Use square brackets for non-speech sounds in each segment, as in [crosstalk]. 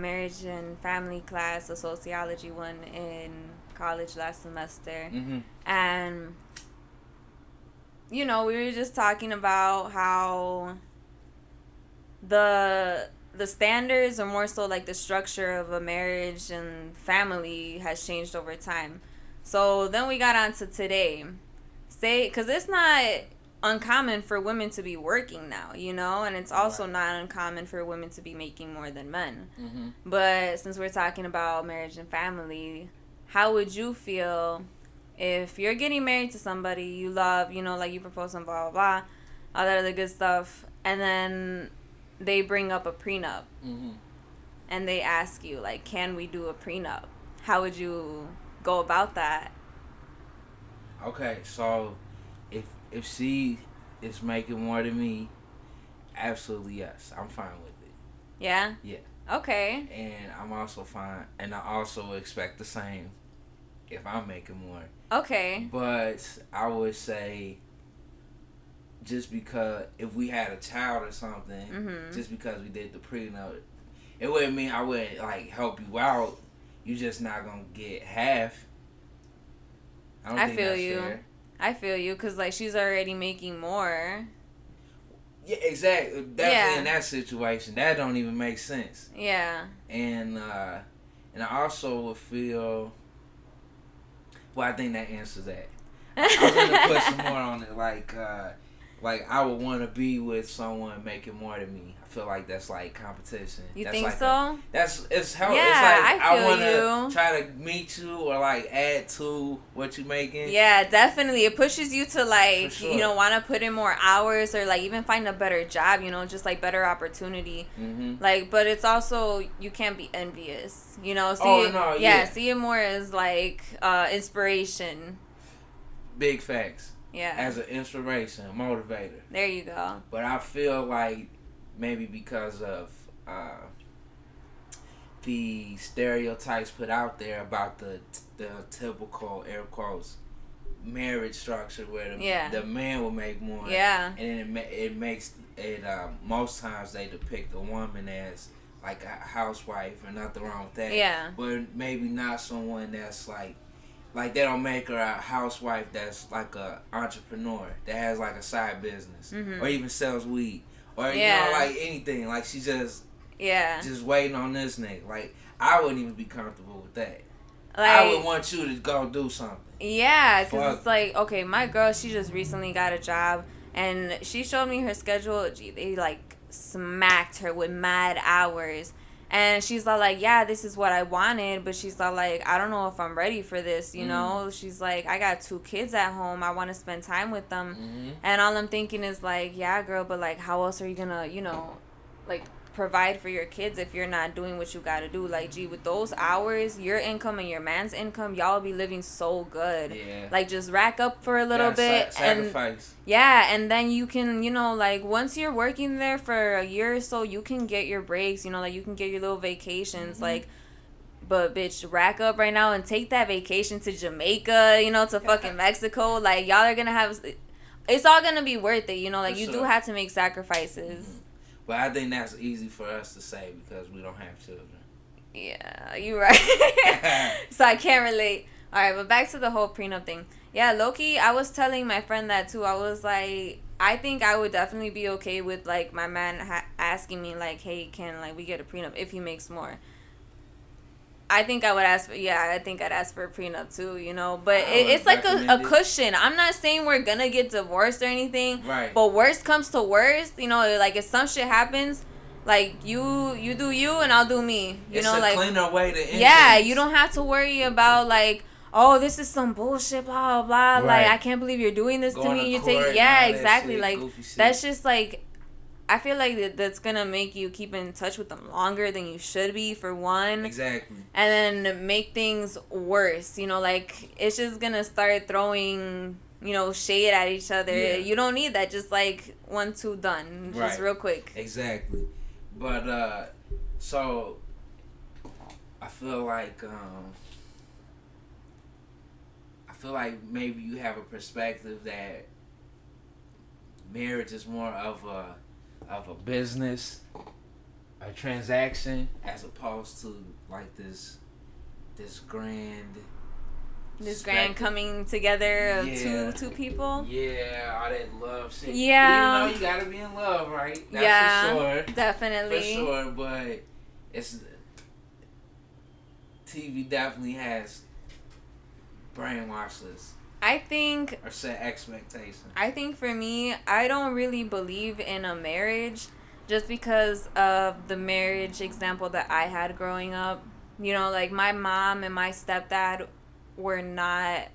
marriage and family class, a sociology one in college last semester, Mm-hmm. and you know we were just talking about how the the standards or more so like the structure of a marriage and family has changed over time. So then we got on to today. Say because it's not uncommon for women to be working now you know and it's also Right. not uncommon for women to be making more than men Mm-hmm. but since we're talking about marriage and family, how would you feel if you're getting married to somebody you love, you know, like you propose and blah blah blah, all that other good stuff, and then they bring up a prenup Mm-hmm. and they ask you like, can we do a prenup? How would you go about that? Okay, so if she is making more than me, absolutely yes, I'm fine with it. Yeah. Yeah. Okay. And I'm also fine, and I also expect the same if I'm making more. Okay. But I would say, just because if we had a child or something, Mhm. just because we did the prenup, it wouldn't mean I wouldn't like help you out. You're just not gonna get half. don't I think feel that's you. fair. I feel you because like she's already making more. Yeah, exactly. Definitely Yeah. in that situation, that don't even make sense. Yeah. And uh and I also would feel. Well, I think that answers that. I was gonna put some more [laughs] on it, like uh like I would want to be with someone making more than me. I feel like that's like competition. You that's think like a- so? that's it's help. Yeah, it's like I feel want you. to try to meet you or like add to what you're making. Yeah, definitely. It pushes you to like, sure. you know, want to put in more hours or like even find a better job, you know, just like better opportunity. hmm Like, but it's also you can't be envious, you know. See, Oh, no, yeah, yeah. see it more as like uh inspiration. Big facts. Yeah, As an inspiration, motivator. there you go. But I feel like maybe because of uh, the stereotypes put out there about the the typical air quotes marriage structure where the, Yeah. the man will make more. Yeah, and it, it makes it uh, most times they depict the woman as like a housewife and nothing wrong with that. Yeah, but maybe not someone that's like like they don't make her a housewife that's like a entrepreneur that has like a side business Mhm. or even sells weed or Yeah. you know like anything like she just yeah. just waiting on this nigga like I wouldn't even be comfortable with that Like, I would want you to go do something Yeah, because it's like, okay, my girl, she just recently got a job, and she showed me her schedule. Gee, they like smacked her with mad hours. And she's all like, yeah, this is what I wanted, but she's all like, I don't know if I'm ready for this, you Mm. know? She's like, I got two kids at home. I want to spend time with them. mm-hmm. And all I'm thinking is like, yeah, girl, but like, how else are you gonna, you know, like provide for your kids if you're not doing what you gotta do? Like, gee, with those hours, your income and your man's income, y'all be living so good. yeah Like, just rack up for a little Gotta bit sa- and sacrifice yeah, and then you can, you know, like once you're working there for a year or so, you can get your breaks, you know, like you can get your little vacations, Mhm. like. But bitch, rack up right now and take that vacation to Jamaica, you know, to fucking Mexico. Like y'all are gonna have, it's all gonna be worth it, you know. Like For you do have to make sacrifices. Mhm. But I think that's easy for us to say because we don't have children Yeah, you're right. [laughs] so I can't relate. All right, but back to the whole prenup thing. Yeah, Loki, I was telling my friend that too. I was like, I think I would definitely be okay with like my man ha- asking me like, "Hey, can like we get a prenup if he makes more?" I think I would ask for yeah, I think I'd ask for a prenup too, you know. But it, it's like a, a cushion. I'm not saying we're gonna get divorced or anything, right but worst comes to worst, you know, like if some shit happens, like you you do you and I'll do me. You it's know, a like cleaner way to end yeah, things. you don't have to worry about like, oh, this is some bullshit, blah blah blah. Right. Like I can't believe you're doing this to me. You take yeah, exactly. shit, Like that's just like, I feel like that, that's gonna make you keep in touch with them longer than you should be for one, exactly and then make things worse. You know, like it's just gonna start throwing. You know, shade at each other. Yeah. You don't need that. Just like one, two, done. Just Right. real quick. Exactly. But uh so I feel like um I feel like maybe you have a perspective that marriage is more of a of a business a transaction as opposed to like this this grand this grand coming together of yeah. two two people. Yeah, all that love shit. Yeah, you know you gotta be in love, right? That's yeah, for sure. Definitely. For sure, but it's TV definitely has brainwashed us. I think or set expectations. I think for me, I don't really believe in a marriage just because of the marriage example that I had growing up. You know, like my mom and my stepdad were not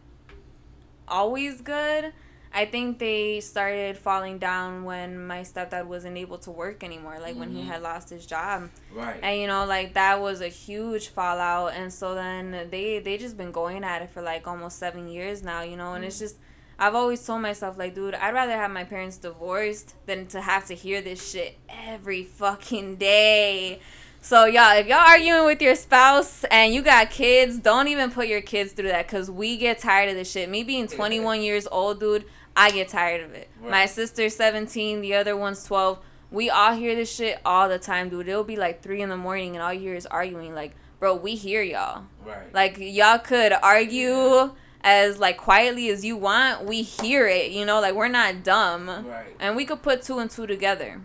always good. I think they started falling down when my stepdad wasn't able to work anymore, like mm-hmm. when he mm-hmm. had lost his job. Right. And you know, like that was a huge fallout and so then they they just been going at it for like almost 7 years now, you know, and mm-hmm. it's mm. just I've always told myself like, dude, I'd rather have my parents divorced than to have to hear this shit every fucking day. So y'all, if y'all arguing with your spouse and you got kids, don't even put your kids through that because we get tired of this shit. Me being 21 years old, dude, I get tired of it. Right. My sister's 17, the other one's 12. We all hear this shit all the time, dude. It'll be like three in the morning and all you hear is arguing. Like, bro, we hear y'all. Right. Like y'all could argue yeah. as like quietly as you want. We hear it, you know. Like we're not dumb. Right. And we could put two and two together.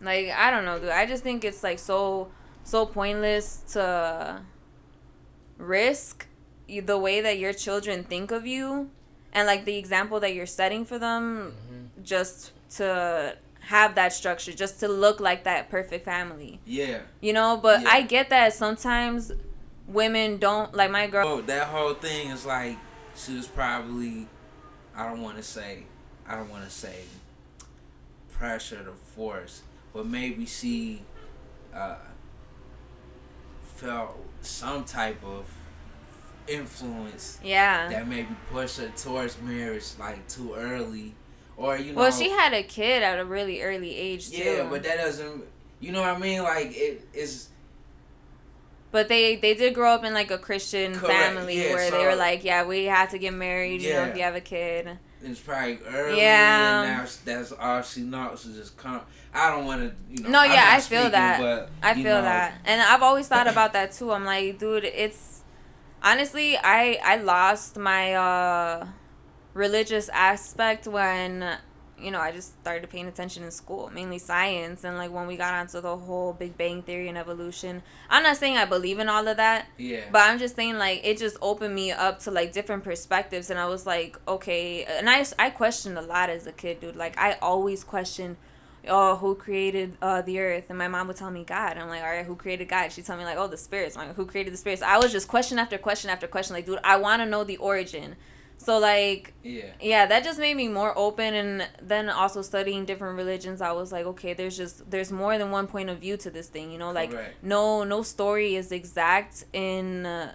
Like I don't know, dude. I just think it's like so so pointless to risk the way that your children think of you and like the example that you're setting for them mm-hmm. just to have that structure just to look like that perfect family yeah you know but yeah. i get that sometimes women don't like my girl oh, that whole thing is like she was probably i don't want to say i don't want to say pressure to force but maybe she uh, felt some type of influence. Yeah. That maybe pushed her towards marriage like too early, or you know. Well, she had a kid at a really early age too. Yeah, but that doesn't. You know what I mean? Like it is. But they they did grow up in like a Christian Correct. family yeah, where so, they were like, yeah, we have to get married. Yeah. You know, if you have a kid. It's probably early. Yeah. And now that's all she knows. She just come. I don't want to, you know. No, yeah, I feel speaking, that. But, I feel know. that, and I've always thought about that too. I'm like, dude, it's honestly, I I lost my uh, religious aspect when you know I just started paying attention in school, mainly science, and like when we got onto the whole Big Bang theory and evolution. I'm not saying I believe in all of that. Yeah. But I'm just saying like it just opened me up to like different perspectives, and I was like, okay, and I I questioned a lot as a kid, dude. Like I always questioned oh, who created uh, the earth? And my mom would tell me God. I'm like, all right, who created God? She'd tell me like, oh, the spirits. I'm like, who created the spirits? I was just question after question after question. Like, dude, I want to know the origin. So like, yeah, yeah, that just made me more open. And then also studying different religions, I was like, okay, there's just there's more than one point of view to this thing. You know, like no no story is exact in. Uh,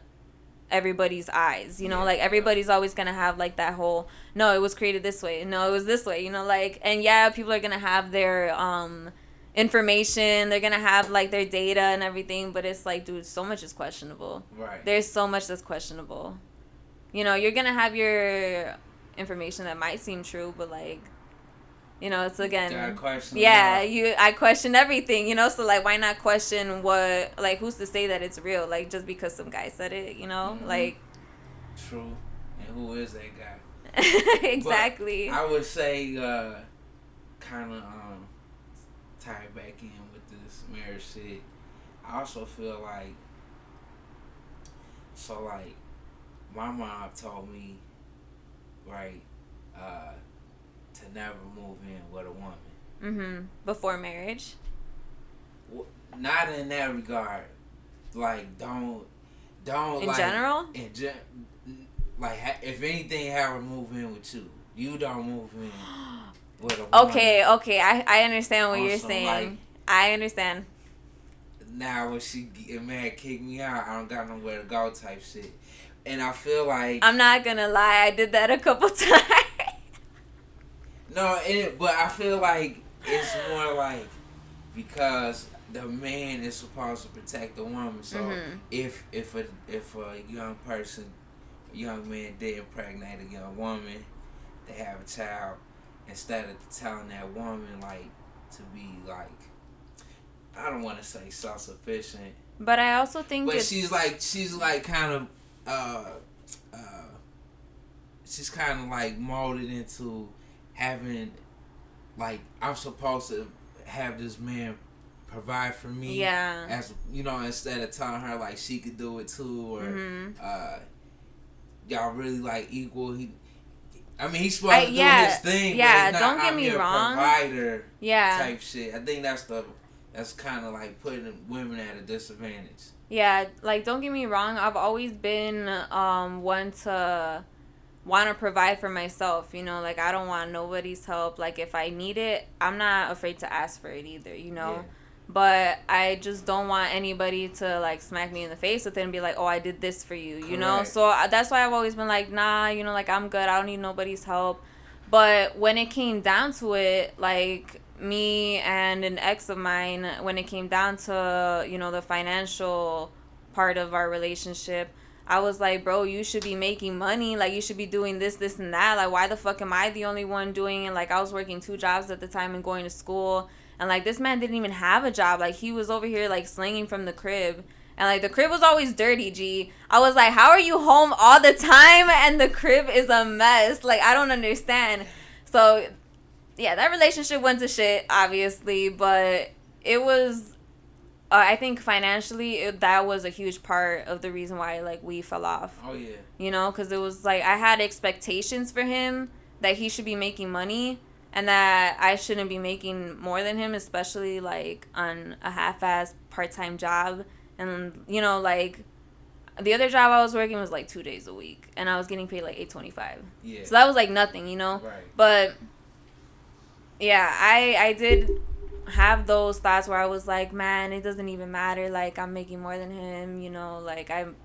everybody's eyes you know yeah. like everybody's always gonna have like that whole no it was created this way. No it was this way you know like and yeah people are gonna have their um information they're gonna have like their data and everything but it's like dude so much is questionable. Right. There's so much that's questionable. You know you're gonna have your information that might seem true but like you know, it's again. Yeah, you. I question everything. You know, so like, why not question what? Like, who's to say that it's real? Like, just because some guy said it, you know, mm-hmm. like. True, and who is that guy? [laughs] exactly. But I would say, uh, kind of um, tie back in with this marriage shit. I also feel like, so like, my mom told me, right, uh to never move in with a woman. Mm-hmm. Before marriage. Well, not in that regard. Like don't don't in like, general. In gen, like if anything, have her move in with you. You don't move in [gasps] with a woman. Okay, okay, I I understand what also, you're saying. Like, I understand. Now when she get mad, kick me out. I don't got nowhere to go, type shit. And I feel like I'm not gonna lie, I did that a couple [laughs] times. No, it, but I feel like it's more like because the man is supposed to protect the woman. So mm-hmm. if if a if a young person, young man did impregnate a young woman, they have a child, instead of telling that woman like to be like, I don't want to say self sufficient, but I also think but she's like she's like kind of uh uh she's kind of like molded into having like I'm supposed to have this man provide for me yeah. as you know instead of telling her like she could do it too or hmm uh y'all really like equal he I mean he's supposed I- to do yeah, his thing yeah, but not don't get out me wrong. provider Yeah. type shit I think that's the that's kind of like putting women at a disadvantage Yeah, like don't get me wrong, I've always been um one to want to provide for myself, you know, like I don't want nobody's help. Like if I need it, I'm not afraid to ask for it either, you know. Yeah. But I just don't want anybody to like smack me in the face with it and be like, "Oh, I did this for you," you know. So uh, that's why I've always been like, "Nah, you know, like I'm good. I don't need nobody's help." But when it came down to it, like me and an ex of mine, when it came down to, you know, the financial part of our relationship, I was like, bro, you should be making money. Like, you should be doing this, this, and that. Like, why the fuck am I the only one doing it? Like, I was working two jobs at the time and going to school. And, like, this man didn't even have a job. Like, he was over here, like, slinging from the crib. And, like, the crib was always dirty, G. I was like, how are you home all the time and the crib is a mess? Like, I don't understand. So, yeah, that relationship went to shit, obviously. But it was uh, I think financially it, that was a huge part of the reason why like we fell off. oh yeah You know, because it was like I had expectations for him that he should be making money and that I shouldn't be making more than him, especially like on a half-ass part-time job. And you know, like the other job I was working was like two days a week, and I was getting paid like eight twenty-five. yeah So that was like nothing, you know. right But yeah, I I did have those thoughts where I was like, man, it doesn't even matter. Like I'm making more than him, you know. Like I'm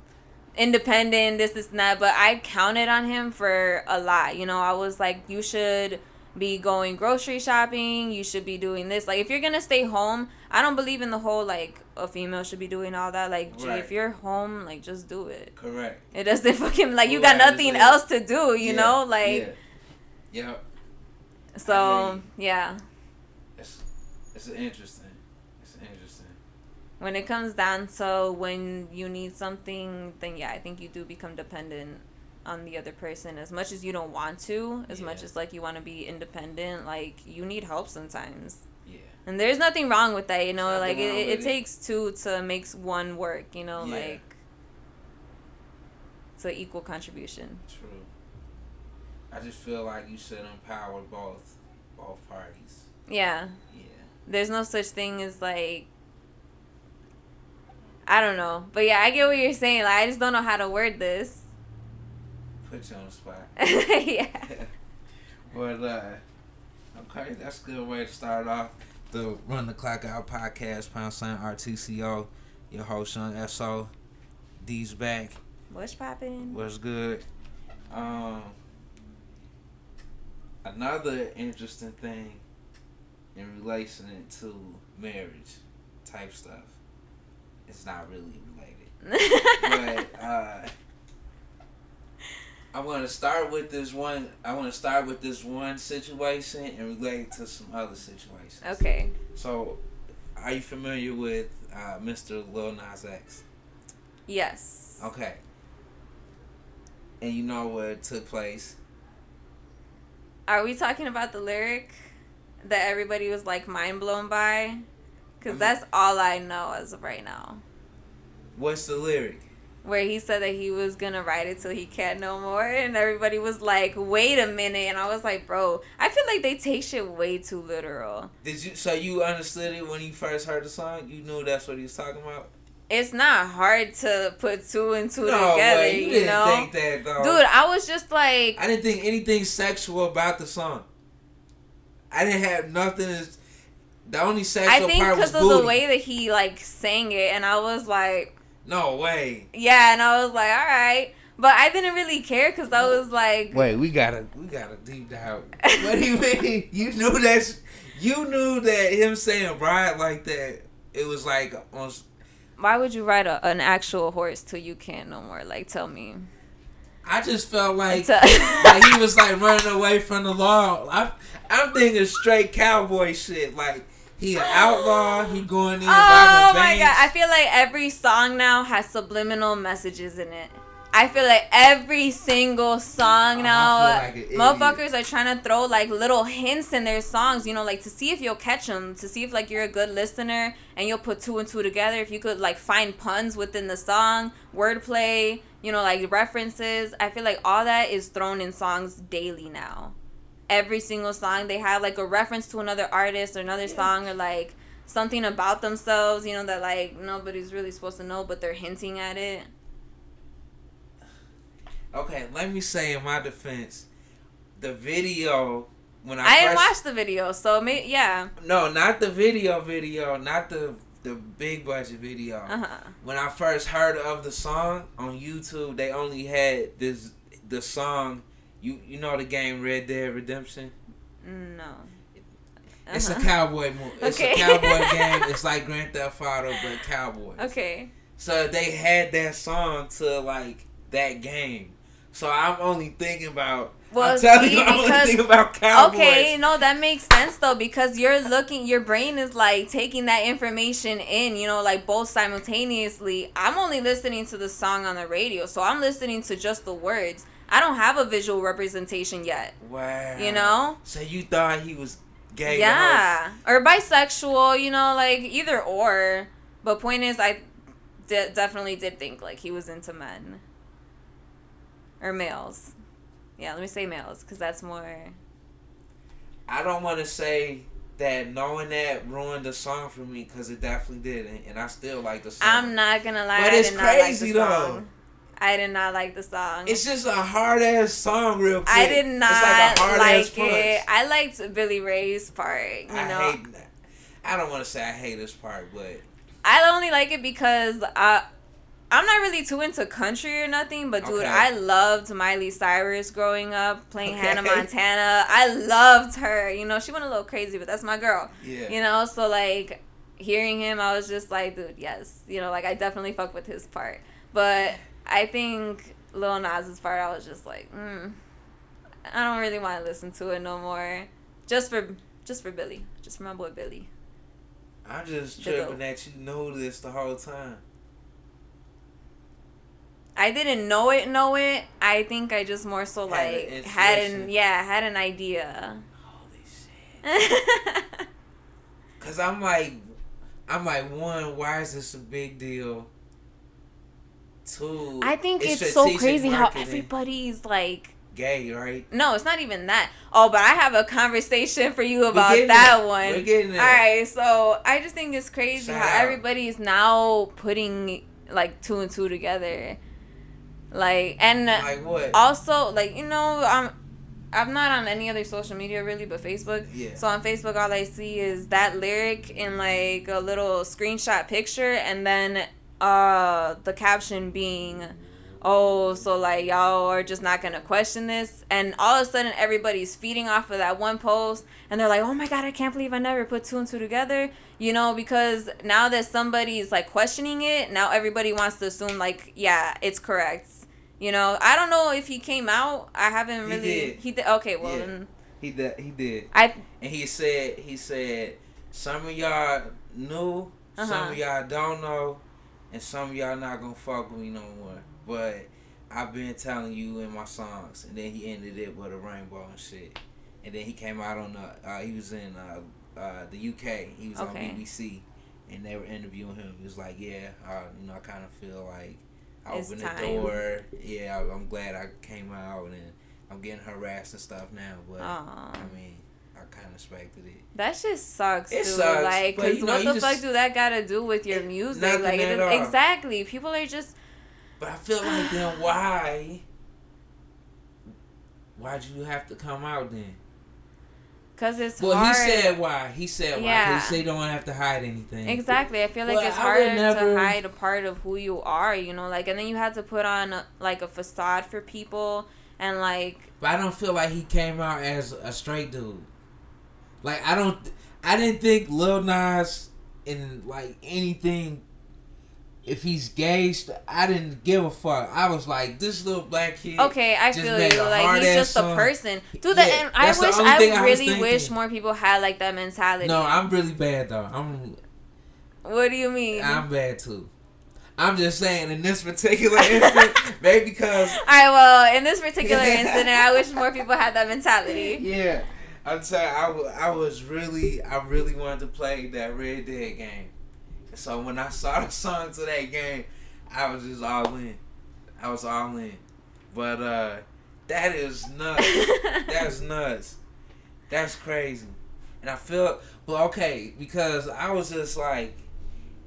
independent, this, this, and that. But I counted on him for a lot. You know, I was like, you should be going grocery shopping. You should be doing this. Like if you're gonna stay home, I don't believe in the whole like a female should be doing all that. Like, Right. if you're home, like just do it. correct It doesn't [laughs] fucking like you Right, got nothing else to do. You Yeah, know, like yeah yeah so yeah. It's interesting it's interesting when it comes down to when you need something, then yeah, I think you do become dependent on the other person as much as you don't want to, as much as like you want to be independent, like you need help sometimes. yeah And there's nothing wrong with that, you know, like it, wrong it, with it it. takes two to make one work, you know, Yeah. like it's an equal contribution. True. I just feel like you should empower both both parties. Yeah. There's no such thing as like I don't know. But yeah, I get what you're saying. Like I just don't know how to word this. Put you on the spot. [laughs] yeah. [laughs] but uh okay, that's a good way to start off the Run the Clock Out podcast, pound sign RTCO. Your host Sean SO. D's back. What's poppin'? What's good? Um another interesting thing in relation to marriage type stuff. It's not really related. [laughs] but uh I'm gonna start with this one I wanna start with this one situation and relate it to some other situations. okay. So are you familiar with uh, Mr. Lil Nas X? Yes. Okay. And you know what took place? Are we talking about the lyric that everybody was like mind blown by? I Because mean- that's all I know as of right now. What's the lyric? Where he said that he was gonna write it till he can't no more, and everybody was like, "Wait a minute!" And I was like, "Bro, I feel like they take shit way too literal. Did you so you understood it when you first heard the song? You knew that's what he was talking about? It's not hard to put two and two no together, way, you, you, didn't know." think that though. Dude, I was just like, I didn't think anything sexual about the song. I didn't have nothing. As, the only I sexual think part was because of booty. the way that he like sang it, and I was like, no way. yeah, and I was like, all right, but I didn't really care because I was like, Wait, we gotta we gotta deep dive. what do you [laughs] mean? You knew that you knew that him saying ride like that. It was like on. why would you ride a, an actual horse till you can't no more? Like, tell me. I just felt like [laughs] like he was like running away from the law. I, I'm thinking straight cowboy shit. Like He an outlaw. He going in. Oh my god! I feel like every song now has subliminal messages in it. I feel like every single song oh, now, like motherfuckers are trying to throw like little hints in their songs, you know, like to see if you'll catch them, to see if like you're a good listener and you'll put two and two together. If you could like find puns within the song, wordplay, you know, like references. I feel like all that is thrown in songs daily now. Every single song they have like a reference to another artist or another yeah. song or like something about themselves, you know, that like nobody's really supposed to know, but they're hinting at it. Okay, let me say in my defense, the video when I, I didn't watch the video, so me yeah. No, not the video video, not the the big budget video. Uh-huh. When I first heard of the song on YouTube, they only had this the song. You you know the game Red Dead Redemption? No. Uh-huh. It's a uh-huh. cowboy movie. It's okay. a cowboy game. [laughs] It's like Grand Theft Auto, but cowboys. Okay. So they had that song to like that game. So I'm only thinking about. Well, I'm telling see, you, I'm because, only thinking about Cowboys. Okay, no, that makes sense though because you're looking, your brain is like taking that information in, you know, like both simultaneously. I'm only listening to the song on the radio, so I'm listening to just the words. I don't have a visual representation yet. Wow. You know. So you thought he was gay? Yeah, or bisexual. You know, like either or. But point is, I de- definitely did think like he was into men or males. Yeah, let me say males because that's more. I don't want to say that knowing that ruined the song for me because it definitely did, and, and, I still like the song. I'm not gonna lie, but it's crazy like though. I did not like the song. It's just a hard ass song, real quick. I did not like, like it. I liked Billy Ray's part. You I know, hate that. I don't want to say I hate this part, but I only like it because I I'm not really too into country or nothing, but dude, okay. I loved Miley Cyrus growing up, playing okay. Hannah Montana. I loved her. You know, she went a little crazy, but that's my girl. Yeah. You know, so like hearing him, I was just like, dude, yes. You know, like I definitely fuck with his part. But I think Lil Nas's part, I was just like, mm, I don't really want to listen to it no more. Just for just for Billy, just for my boy Billy. I'm just tripping that you know this the whole time. I didn't know it, know it. I think I just more so like had, had an yeah had an idea. Holy shit! [laughs] Cause I'm like, I'm like one. Why is this a big deal? Two. I think it's, so crazy how everybody's like gay, right? No, it's not even that. Oh, but I have a conversation for you about that there. one. We're getting there. All right, so I just think it's crazy Shout how out. everybody's now putting like two and two together. Like and like what? Also, like you know, I'm I'm not on any other social media really, but Facebook. Yeah. So on Facebook, all I see is that lyric in like a little screenshot picture, and then uh the caption being, "Oh, so like y'all are just not gonna question this," and all of a sudden everybody's feeding off of that one post, and they're like, "Oh my god, I can't believe I never put two and two together," you know, because now that somebody's like questioning it, now everybody wants to assume like, yeah, it's correct you know, I don't know if he came out. I haven't really. He did. He did. Okay, well yeah. then. He did. He did. I. And he said. He said some of y'all knew, uh-huh. some of y'all don't know, and some of y'all not gonna fuck with me no more. But I've been telling you in my songs, and then he ended it with a rainbow and shit. And then he came out on the. Uh, he was in uh, uh, the UK. He was okay. on BBC, and they were interviewing him. He was like, "Yeah, uh, you know, I kind of feel like." I opened the door. Yeah, I, am glad I came out and I'm getting harassed and stuff now. But Aww. I mean, kind of expected it. That just sucks. It dude. sucks. Like, cause you know, what the fuck do that gotta do with your music? Like, it, exactly. People are just. But I feel like then [sighs] why? Why'd you have to come out then? Cause it's well, hard. he said why. He said why. Yeah. He said don't have to hide anything. Exactly. I feel like well, it's harder never... to hide a part of who you are. You know, like, and then you have to put on a, like a facade for people, and like. But I don't feel like he came out as a straight dude. Like I don't, I didn't think Lil Nas in like anything if he's gay, I didn't give a fuck. I was like, this little black kid. Okay, I feel you. Like he's just song. a person. Dude, yeah, and I wish I really I wish more people had like that mentality. No, I'm really bad though. I'm. What do you mean? I'm bad too. I'm just saying in this particular [laughs] instance, maybe because. All right, well, in this particular [laughs] incident, I wish more people had that mentality. Yeah, I'm saying I, w- I was really, I really wanted to play that Red Dead game. So when I saw the song to that game, I was just all in. I was all in. But uh that is nuts. That's [laughs] nuts. That's crazy. And I feel but okay, because I was just like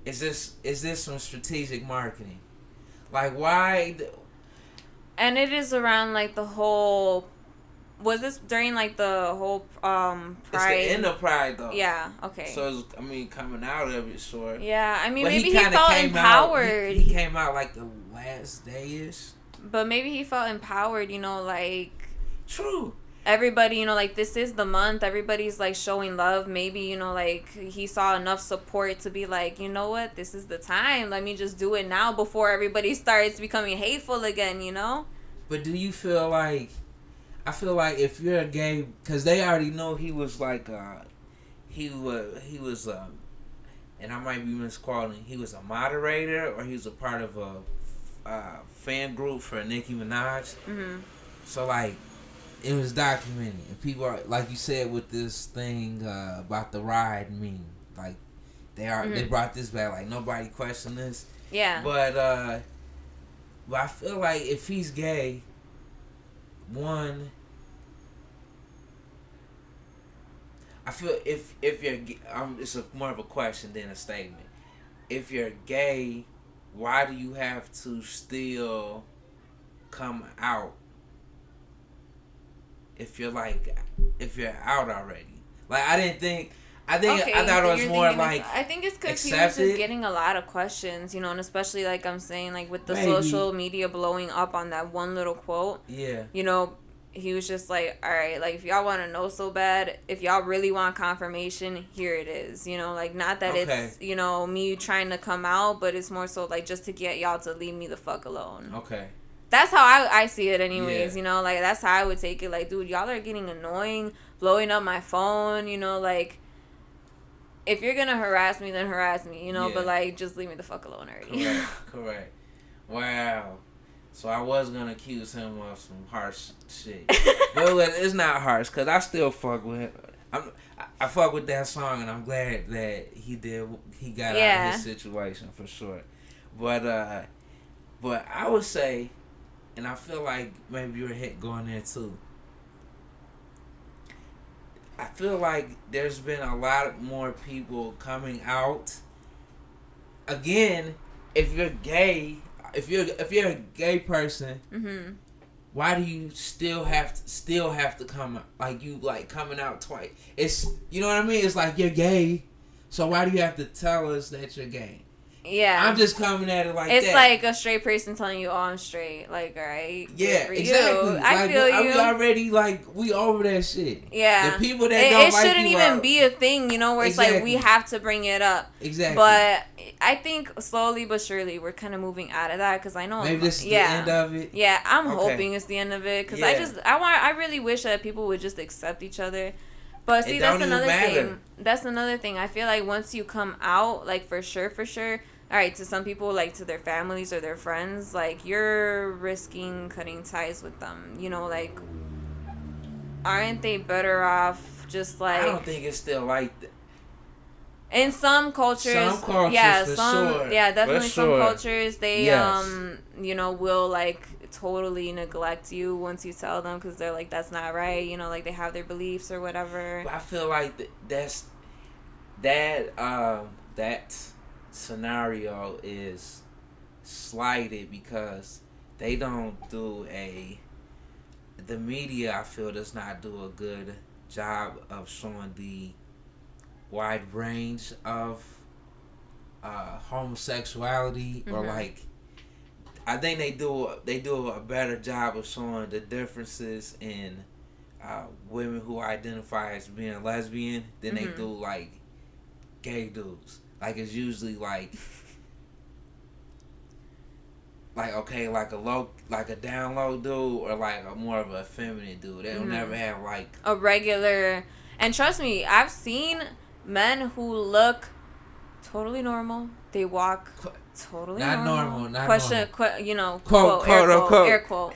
is this is this some strategic marketing? Like why and it is around like the whole was this during like the whole um pride? It's the end of pride though. Yeah. Okay. So I mean, coming out of it, sort. Yeah, I mean, but maybe he, he felt empowered. Out, he, he, came out like the last day ish. But maybe he felt empowered. You know, like. True. Everybody, you know, like this is the month. Everybody's like showing love. Maybe you know, like he saw enough support to be like, you know what, this is the time. Let me just do it now before everybody [laughs] starts becoming hateful again. You know. But do you feel like? I feel like if you're a gay, because they already know he was like, uh, he was he was, um, and I might be misquoting. He was a moderator or he was a part of a uh, fan group for Nicki Minaj. Mm-hmm. So like, it was documented, and people are like you said with this thing uh, about the ride meme, like they are mm-hmm. they brought this back. Like nobody questioned this. Yeah. But uh, but I feel like if he's gay one I feel if if you're um it's a more of a question than a statement. If you're gay, why do you have to still come out? If you're like if you're out already. Like I didn't think I think okay, I thought it was more like I think it's because he was just getting a lot of questions, you know, and especially like I'm saying, like with the Maybe. social media blowing up on that one little quote. Yeah. You know, he was just like, all right, like if y'all want to know so bad, if y'all really want confirmation, here it is. You know, like not that okay. it's you know me trying to come out, but it's more so like just to get y'all to leave me the fuck alone. Okay. That's how I, I see it, anyways. Yeah. You know, like that's how I would take it. Like, dude, y'all are getting annoying, blowing up my phone. You know, like if you're gonna harass me, then harass me, you know. Yeah. But like, just leave me the fuck alone already. Correct. [laughs] Correct. Wow. So I was gonna accuse him of some harsh shit, [laughs] but it's not harsh because I still fuck with him. I'm, I fuck with that song, and I'm glad that he did. He got yeah. out of his situation for sure. But uh, but I would say, and I feel like maybe you're hit going there too. I feel like there's been a lot more people coming out. Again, if you're gay, if you're if you're a gay person, mm-hmm. why do you still have to still have to come like you like coming out twice? It's you know what I mean. It's like you're gay, so why do you have to tell us that you're gay? Yeah. I'm just coming at it like it's that. like a straight person telling you, "Oh, I'm straight." Like, all right. Yeah, exactly. You. I like, feel you. We already like we over that shit. Yeah. The people that it, don't it like shouldn't even are, be a thing, you know, where exactly. it's like we have to bring it up. Exactly. But I think slowly but surely we're kind of moving out of that because I know maybe this is yeah. the end of it. Yeah, I'm okay. hoping it's the end of it because yeah. I just I want I really wish that people would just accept each other. But see, that's another thing. That's another thing. I feel like once you come out, like for sure, for sure all right to some people like to their families or their friends like you're risking cutting ties with them you know like aren't they better off just like i don't think it's still like that in some cultures, some cultures yeah some sure. yeah definitely some cultures they yes. um you know will like totally neglect you once you tell them because they're like that's not right you know like they have their beliefs or whatever but i feel like th- that's that um that scenario is slighted because they don't do a the media I feel does not do a good job of showing the wide range of uh, homosexuality mm-hmm. or like I think they do they do a better job of showing the differences in uh, women who identify as being lesbian than mm-hmm. they do like gay dudes. Like it's usually like like okay, like a low, like a down low dude, or like a more of a feminine dude. They'll Mhm. never have like a regular and trust me i've seen men who look totally normal they walk totally Not normal, normal, not question Qu- you know Quote, quote, air quote, quote, air [laughs] quote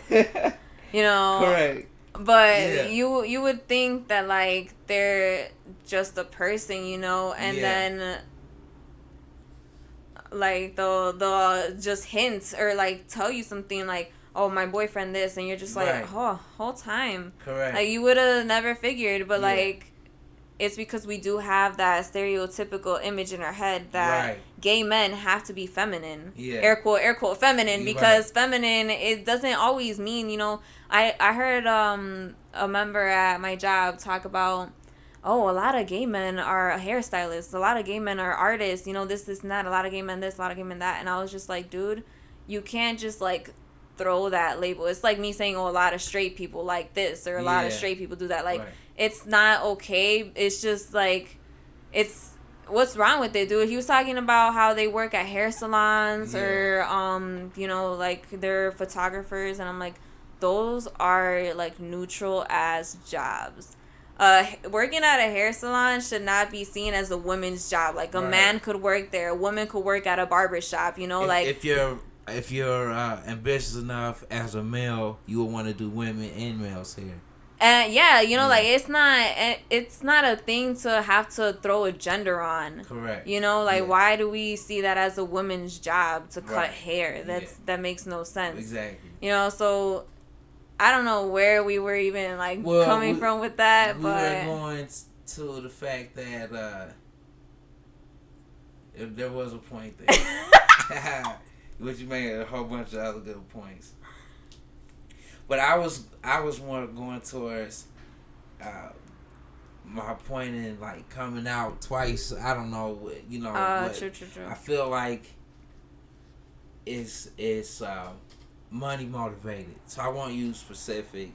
you know correct. but Yeah. you you would think that like they're just a person you know and Yeah. then like they'll they'll just hint or like tell you something like oh my boyfriend this and you're just like Right. oh whole time Correct. like you would have never figured but Yeah. like it's because we do have that stereotypical image in our head that Right. gay men have to be feminine Yeah. air quote air quote feminine You're because feminine it doesn't always mean you know i i heard um a member at my job talk about oh a lot of gay men are hairstylists a lot of gay men are artists you know this this and that a lot of gay men this a lot of gay men that and i was just like dude you can't just like throw that label. It's like me saying oh a lot of straight people like this or a lot of straight people do that like Right. it's not okay. It's just like it's what's wrong with it dude? He was talking about how they work at hair salons Yeah. or um you know like they're photographers and i'm like those are like neutral as jobs uh working at a hair salon should not be seen as a woman's job like a Right. man could work there a woman could work at a barber shop you know if, like if you're if you're uh, ambitious enough as a male, you would want to do women and males here. and yeah you know Yeah. like it's not it's not a thing to have to throw a gender on Correct. You know, like Yeah. why do we see that as a woman's job to cut Right. hair? That's Yeah. that makes no sense. Exactly. You know, so I don't know where we were even like Well, coming we- from with that, we but were going to the fact that uh, if there was a point there, [laughs] [laughs] which you made a whole bunch of other good points. But I was I was more going towards uh, my point in like coming out twice. I don't know, you know. uh, true, true, true. I feel like it's it's uh, money motivated. So I won't use specific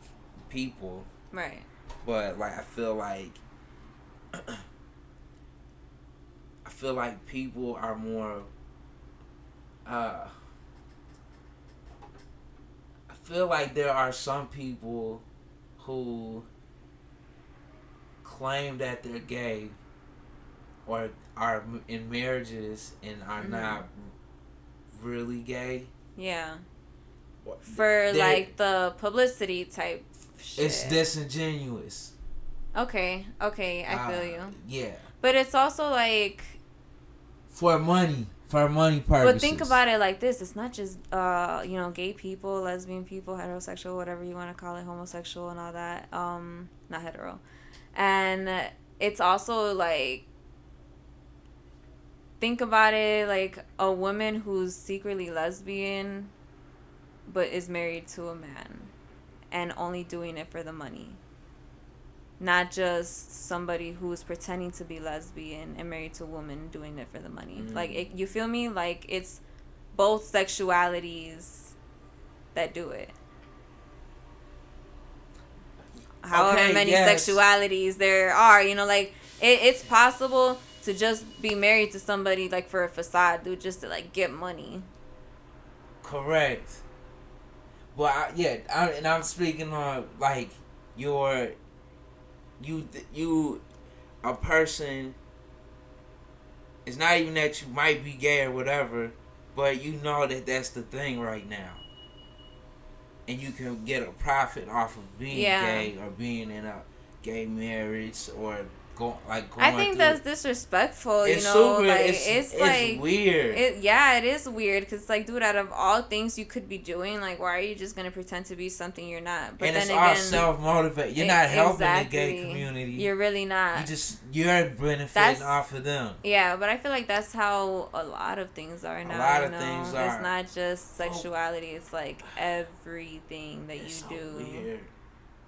people, Right. but like I feel like [clears throat] I feel like people are more uh I feel like there are some people who claim that they're gay or are in marriages and are Mhm. not really gay. Yeah. For they- like the publicity type shit. it's disingenuous. okay, okay, I feel Uh, you. Yeah, But it's also like for money, for money purposes. But think about it like this: it's not just uh, you know, gay people, lesbian people, heterosexual, whatever you want to call it, homosexual and all that. Um, not hetero, and it's also like think about it like a woman who's secretly lesbian, but is married to a man, and only doing it for the money. Not just somebody who's pretending to be lesbian and married to a woman doing it for the money. Mm. Like, it, you feel me? Like, it's both sexualities that do it. However Okay, many yes. sexualities there are, you know, like, it, it's possible to just be married to somebody, like, for a facade, dude, just to, like, get money. Correct. But I, yeah, I, and I'm speaking on like your, you you, a person. It's not even that you might be gay or whatever, but you know that that's the thing right now. And you can get a profit off of being Yeah. gay or being in a gay marriage or go like. I think that's disrespectful, you it's know? super. like, it's, it's, it's like. weird. It, yeah, it is weird because, like, dude, out of all things you could be doing, like, why are you just gonna pretend to be something you're not? But and then it's again, all self motivated. You're e- not helping the gay community. You're really not. you just you're benefiting That's- off of them. yeah, but I feel like that's how a lot of things are now. A lot you of know? things It's not just oh. sexuality; it's like everything that you so do. weird.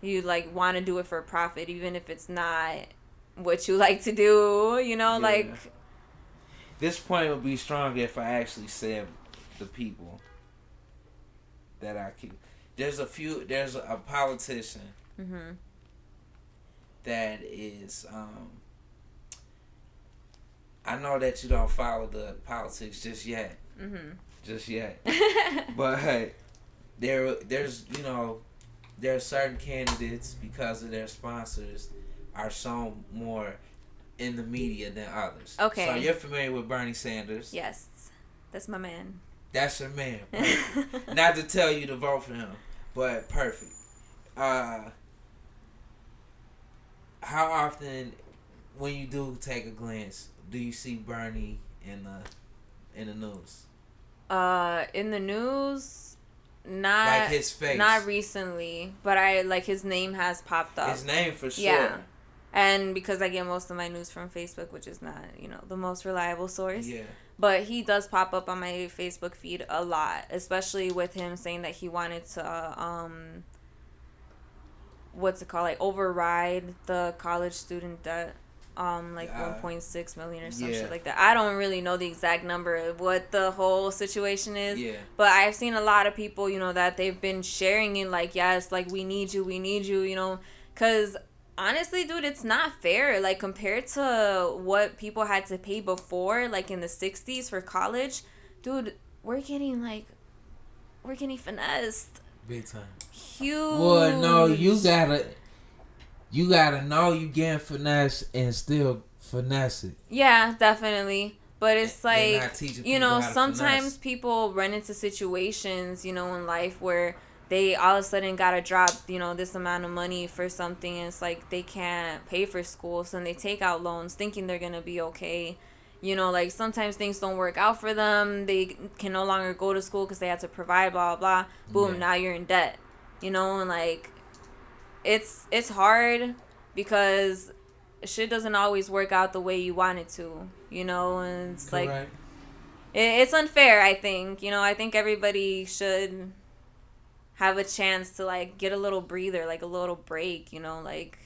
You like want to do it for profit, even if it's not what you like to do. You know, Yeah. like This point would be stronger if I actually said the people that I keep. There's a few. There's a, a politician hmm that is. um I know that you don't follow the politics just yet. hmm just yet. [laughs] but hey, there, there's you know, there are certain candidates because of their sponsors are shown more in the media than others. Okay. So you're familiar with Bernie Sanders? Yes, that's my man. That's your man. [laughs] Not to tell you to vote for him, but perfect. Uh, how often, when you do take a glance, do you see Bernie in the in the news? Uh, in the news, not Like his face. not recently, but I like his name has popped up. His name for sure. Yeah. And because I get most of my news from Facebook, which is not you know the most reliable source. Yeah. But he does pop up on my Facebook feed a lot, especially with him saying that he wanted to um what's it called like override the college student debt um like Uh, 1.6 million or some yeah. shit like that. I don't really know the exact number of what the whole situation is. Yeah. But I've seen a lot of people, you know, that they've been sharing it like, yes, like we need you, we need you, you know, cuz honestly, dude, it's not fair like compared to what people had to pay before like in the 60s for college. Dude, we're getting like we're getting finessed. Big time. Huge. Well, no, you gotta, you gotta know you getting finessed and still finesse it. Yeah, definitely. But it's like you know, sometimes finesse. people run into situations, you know, in life where they all of a sudden gotta drop, you know, this amount of money for something. And it's like they can't pay for school, so then they take out loans thinking they're gonna be okay. You know, like sometimes things don't work out for them. They can no longer go to school because they had to provide, blah blah. blah. Boom, Yeah. now you're in debt. You know, and like, it's it's hard because shit doesn't always work out the way you want it to. You know, and it's like it, it's unfair i think you know i think everybody should have a chance to like get a little breather like a little break you know like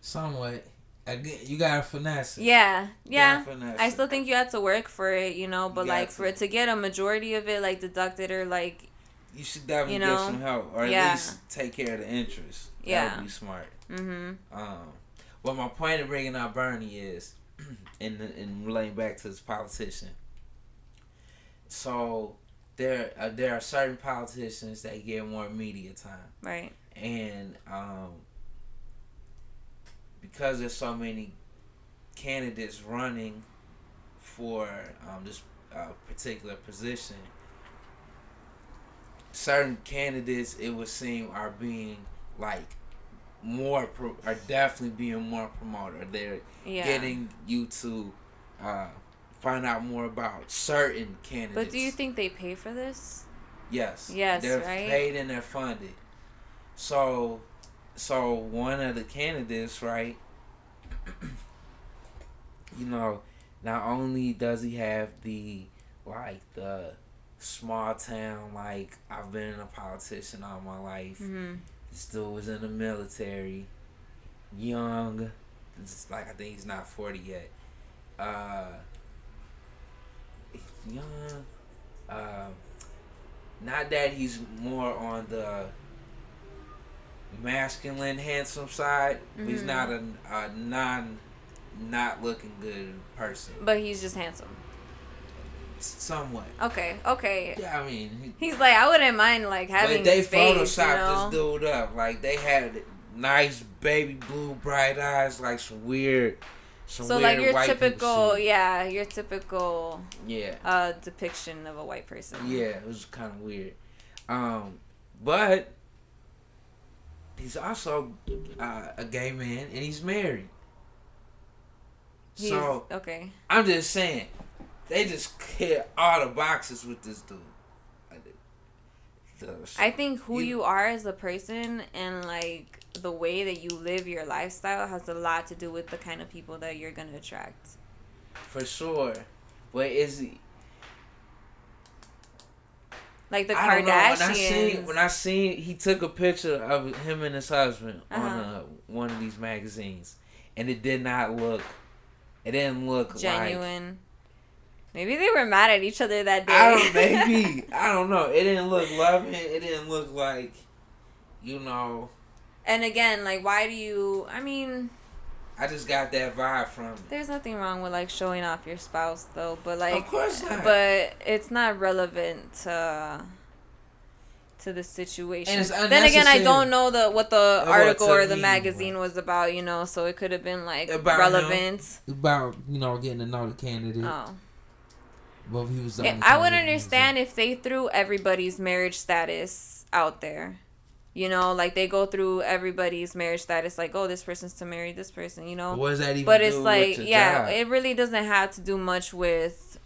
Somewhat. Again, you gotta finesse it. yeah yeah finesse i it. still think you have to work for it you know but You like for it to get a majority of it like deducted or like You should definitely You get know? some help, or at Yeah. least take care of the interest. That Yeah. would be smart. mm-hmm Um, well, my point of bringing up Bernie is, [clears throat] in in relating back to this politician. So there uh, there are certain politicians that get more media time, right. And um, because there's so many candidates running for um, this uh, particular position, certain candidates it would seem are being like more pro- are definitely being more promoted. They're yeah. getting you to uh, find out more about certain candidates. but do you think they pay for this Yes. Yes, They're right? paid and they're funded. So, so one of the candidates, right? [clears throat] you know, not only does he have the like the small town, like I've been a politician all my life. mm-hmm This dude was in the military, young. It's like I think he's not forty yet. Uh, young. Um, not that he's more on the masculine, handsome side. but He's not a, a non, not looking good person. but he's just handsome Somewhat. okay okay Yeah, I mean, he, he's like i wouldn't mind like having but they face, photoshopped you know? this dude up. Like they had nice baby blue bright eyes, like some weird, so like your typical yeah your typical Yeah, uh depiction of a white person yeah, it was kind of weird. Um, but he's also uh, a gay man and he's married. He's, so okay I'm just saying, they just hit all the boxes with this dude. I think who You- you are as a person and like the way that you live your lifestyle has a lot to do with the kind of people that you're gonna attract. for sure. But is he? Like the I don't know. When I Kardashians. seen when I seen he took a picture of him and his husband on Uh-huh. uh, one of these magazines, and it did not look. It didn't look like. Genuine. Maybe they were mad at each other that day. I don't maybe [laughs] I don't know. It didn't look loving. It didn't look like, you know. and again, like, why do you? I mean, I just got that vibe from it. There's nothing wrong with like showing off your spouse though, but like Of course not. but it's not relevant to to the situation. And it's then again, I don't know the what the Uh, article or the me, magazine was about, you know, so it could have been like About him. relevant. About you know getting to know the candidate. Oh. But he was. The Yeah, only I would understand if they threw everybody's marriage status out there. You know, like they go through everybody's marriage status, like, oh, this person's to marry this person, you know. What does that even But it's like, yeah, job? it really doesn't have to do much with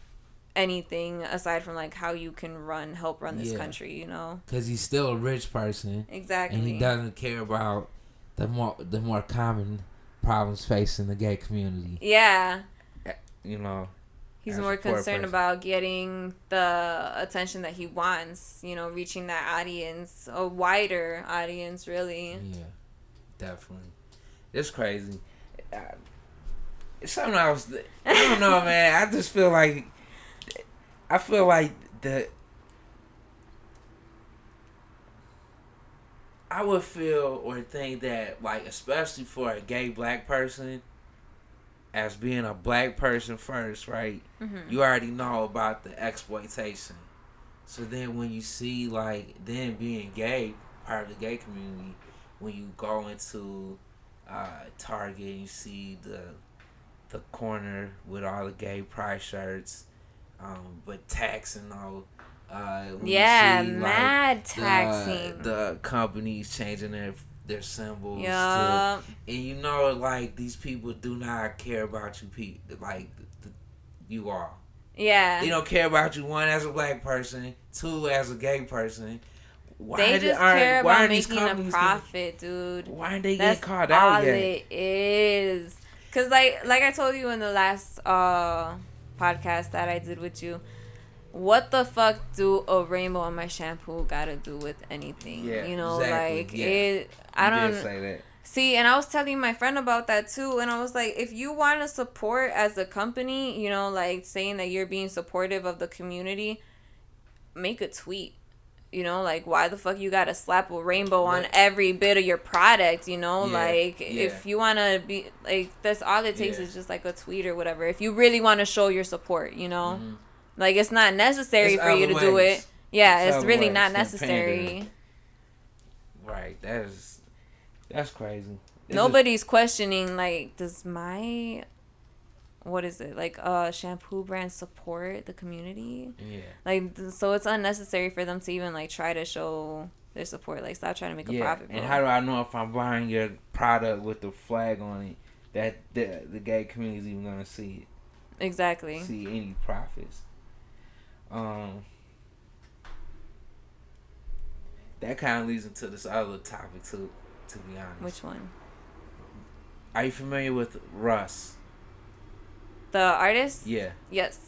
anything aside from like how you can run, help run this Yeah. country, you know. because he's still a rich person Exactly. and he doesn't care about the more the more common problems facing the gay community. Yeah, eh, you know. He's more concerned about getting the attention that he wants, you know, reaching that audience, a wider audience, really. Yeah. Definitely. It's crazy. Uh, It's something else. that- I don't know, [laughs] man. I just feel like I feel like the I would feel or think that like especially for a gay black person as being a black person first, right? hmm you already know about the exploitation. So then when you see like then being gay, part of the gay community, when you go into uh, Target and you see the the corner with all the gay pride shirts, um, but taxing all. Uh, Yeah, see, like, mad the- taxing. The, companies changing their their symbols. to- and you know, like these people do not care about you, people. Like the, the, you are. Yeah. they don't care about you. One as a black person, two as a gay person. Why they just aren't- care why about making a profit, dude. Why aren't they That's getting caught all out yet? it is. Cause like like I told you in the last uh podcast that I did with you, what the fuck do a rainbow on my shampoo gotta do with anything? Yeah, you know, exactly, like yeah. it. I You don't say that. see. And I was telling my friend about that too, and I was like, if you want to support as a company, you know, like saying that you're being supportive of the community, make a tweet. You know, like why the fuck you gotta slap a rainbow on every bit of your product? You know, Yeah, like yeah. if you wanna be like that's all it takes Yeah. is just like a tweet or whatever. If you really want to show your support, you know, Mhm. Like it's not necessary It's for you to do it. Yeah, It's it's, really ways not necessary. Right. That is. That's crazy. It's Nobody's questioning like does my what is it like uh shampoo brand support the community yeah. like so it's unnecessary for them to even like try to show their support like stop trying to make a Yeah. profit And bro. how do I know if I'm buying your product with the flag on it that the, the gay community is even gonna see it? exactly see any profits. Um, that kind of leads into this other topic too. To be honest, which one are you familiar with Russ? the artist Yeah. yes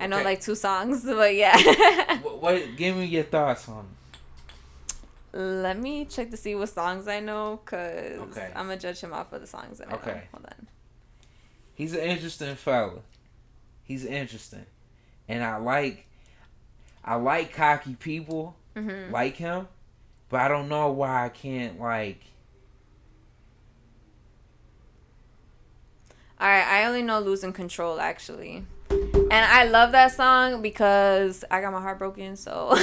i know Okay. like two songs [laughs] but yeah what, what? Give me your thoughts on. it. let me check to see what songs i know because Okay. i'm gonna judge him off of the songs that i know Okay. hold on He's an interesting fella. He's interesting, and I like. I like cocky people hmm like him, but I don't know why I can't like. All right, I only know "Losing Control" actually, and I love that song because I got my heart broken. So [laughs]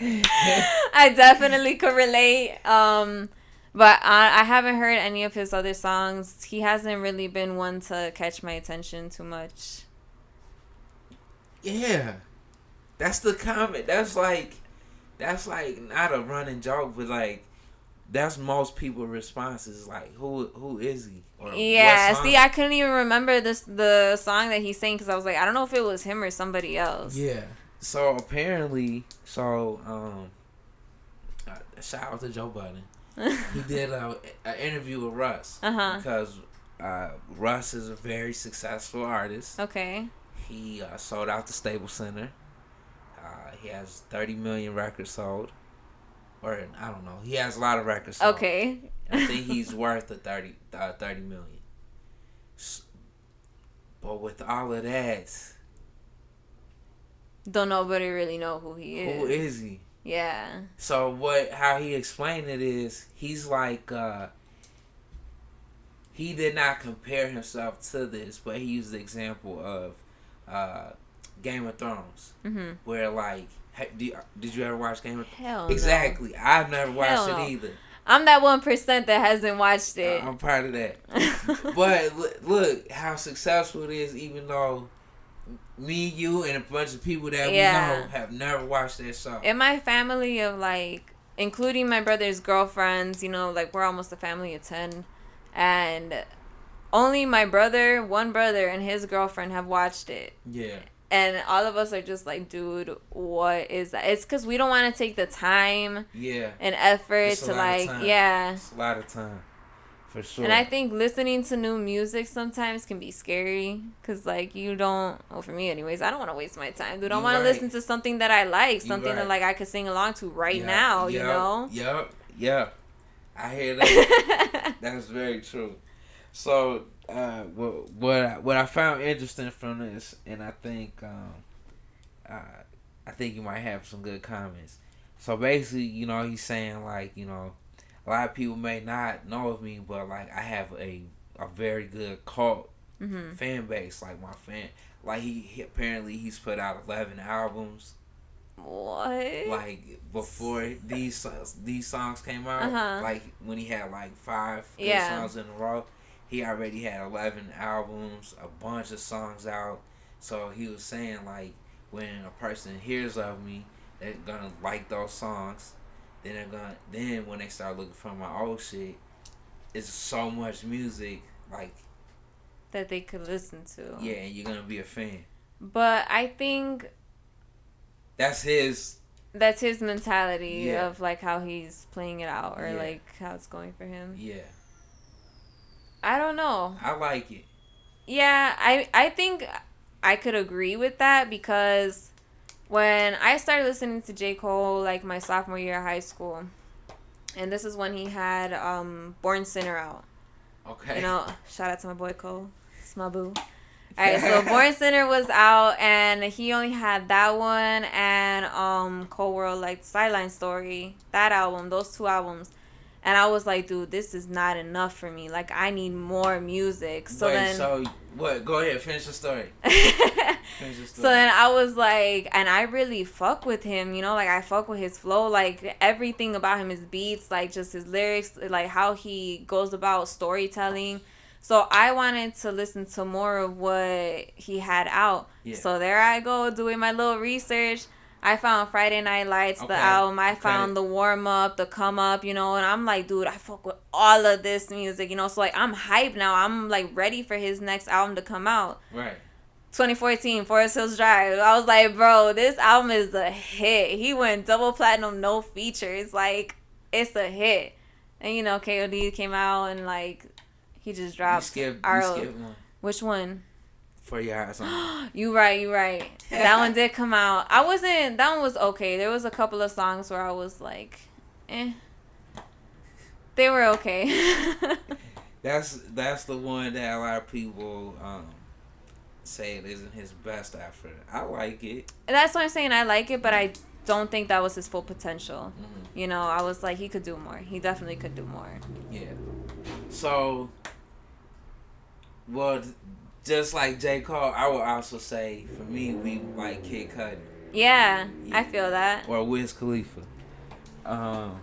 I definitely could relate. Um, but I, I haven't heard any of his other songs. He hasn't really been one to catch my attention too much. Yeah, that's the comment. That's like, that's like not a running joke, but like, that's most people' responses. Like, who who is he? Or Yeah, see, I couldn't even remember this the song that he sang because I was like, I don't know if it was him or somebody else. Yeah. So apparently, so um, uh, shout out to Joe Budden. He [laughs] did a, an interview with Russ Uh-huh. because uh, Russ is a very successful artist. okay. He uh, sold out the Staples Center. Uh, he has 30 million records sold. Or, I don't know. He has a lot of records sold. Okay. I think he's [laughs] worth a 30, uh, 30 million. But with all of that, Don't nobody really know who he is. who is he? Yeah. So what? How he explained it is he's like uh, he did not compare himself to this, but he used the example of uh, Game of Thrones, Mm-hmm. where like, ha- did, did you ever watch Game of Thrones? Hell no. Exactly. I've never watched Hell it no. either. I'm that one percent that hasn't watched it. I'm part of that. [laughs] But look, look how successful it is, even though me, you, and a bunch of people that Yeah. we know have never watched that show. in my family of like including my brother's girlfriends you know like we're almost a family of 10 and only my brother one brother and his girlfriend have watched it yeah. and all of us are just like dude what is that it's because we don't want to take the time Yeah. and effort It's a to lot of like time. yeah It's a lot of time. For sure. and I think listening to new music sometimes can be scary because, like, you don't. Well, for me, anyways, I don't want to waste my time, dude. I You want right. to listen to something that I like, something right. that like I could sing along to right Yeah, now. You yep, know. Yep. Yep. I hear [laughs] that. That's very true. So, uh, what what I, what I found interesting from this, and I think um, uh, I think you might have some good comments. So basically, you know, he's saying like, you know, a lot of people may not know of me, but like I have a a very good cult hmm fan base. Like my fan, like he, he apparently he's put out eleven albums. What? Like before these songs, these songs came out, Uh-huh. like when he had like five Yeah. songs in a row, he already had eleven albums, a bunch of songs out. So he was saying like when a person hears of me, they're gonna like those songs. Then they're gonna then when they start looking for my old shit, it's so much music. Like that they could listen to. yeah, and you're gonna be a fan. But I think That's his. that's his mentality Yeah. of like how he's playing it out or Yeah. like how it's going for him. Yeah, I don't know. I like it. Yeah, I I think I could agree with that because when I started listening to J. Cole like my sophomore year of high school, and this is when he had um Born Sinner out. Okay. You know, shout out to my boy Cole. It's my boo. [laughs] Alright, so Born Sinner was out and he only had that one and um Cole World like Sideline Story, that album, those two albums. And I was like, dude, this is not enough for me. Like I need more music. So Wait, then so what? Go ahead, finish the story. [laughs] Finish the story. so then I was like, and I really fuck with him, you know, like I fuck with his flow, like everything about him, his beats, like just his lyrics, like how he goes about storytelling. So I wanted to listen to more of what he had out. Yeah. So there I go doing my little research. I found Friday Night Lights, the album. I Okay. found the warm up, the come up, you know, and I'm like, dude, I fuck with all of this music, you know. So like, I'm hyped now. I'm like ready for his next album to come out. right. 2014 Forest Hills Drive. I was like, bro, this album is a hit. He went double platinum, no features. Like, it's a hit. And you know, KOD came out and like he just You dropped. You our- skip one Which one? For your eyes on. [gasps] You right, you right. That one did come out. I wasn't. That one was okay. There was a couple of songs where I was like, eh. They were okay. [laughs] That's that's the one that a lot of people um say it isn't his best effort. I like it. That's what I'm saying. I like it, but I don't think that was his full potential. Mhm. You know, I was like, he could do more. He definitely could do more. Yeah. So, well, just like J Cole, I would also say for me, we like Kid Cudi Yeah, I feel that. or Wiz Khalifa. Um,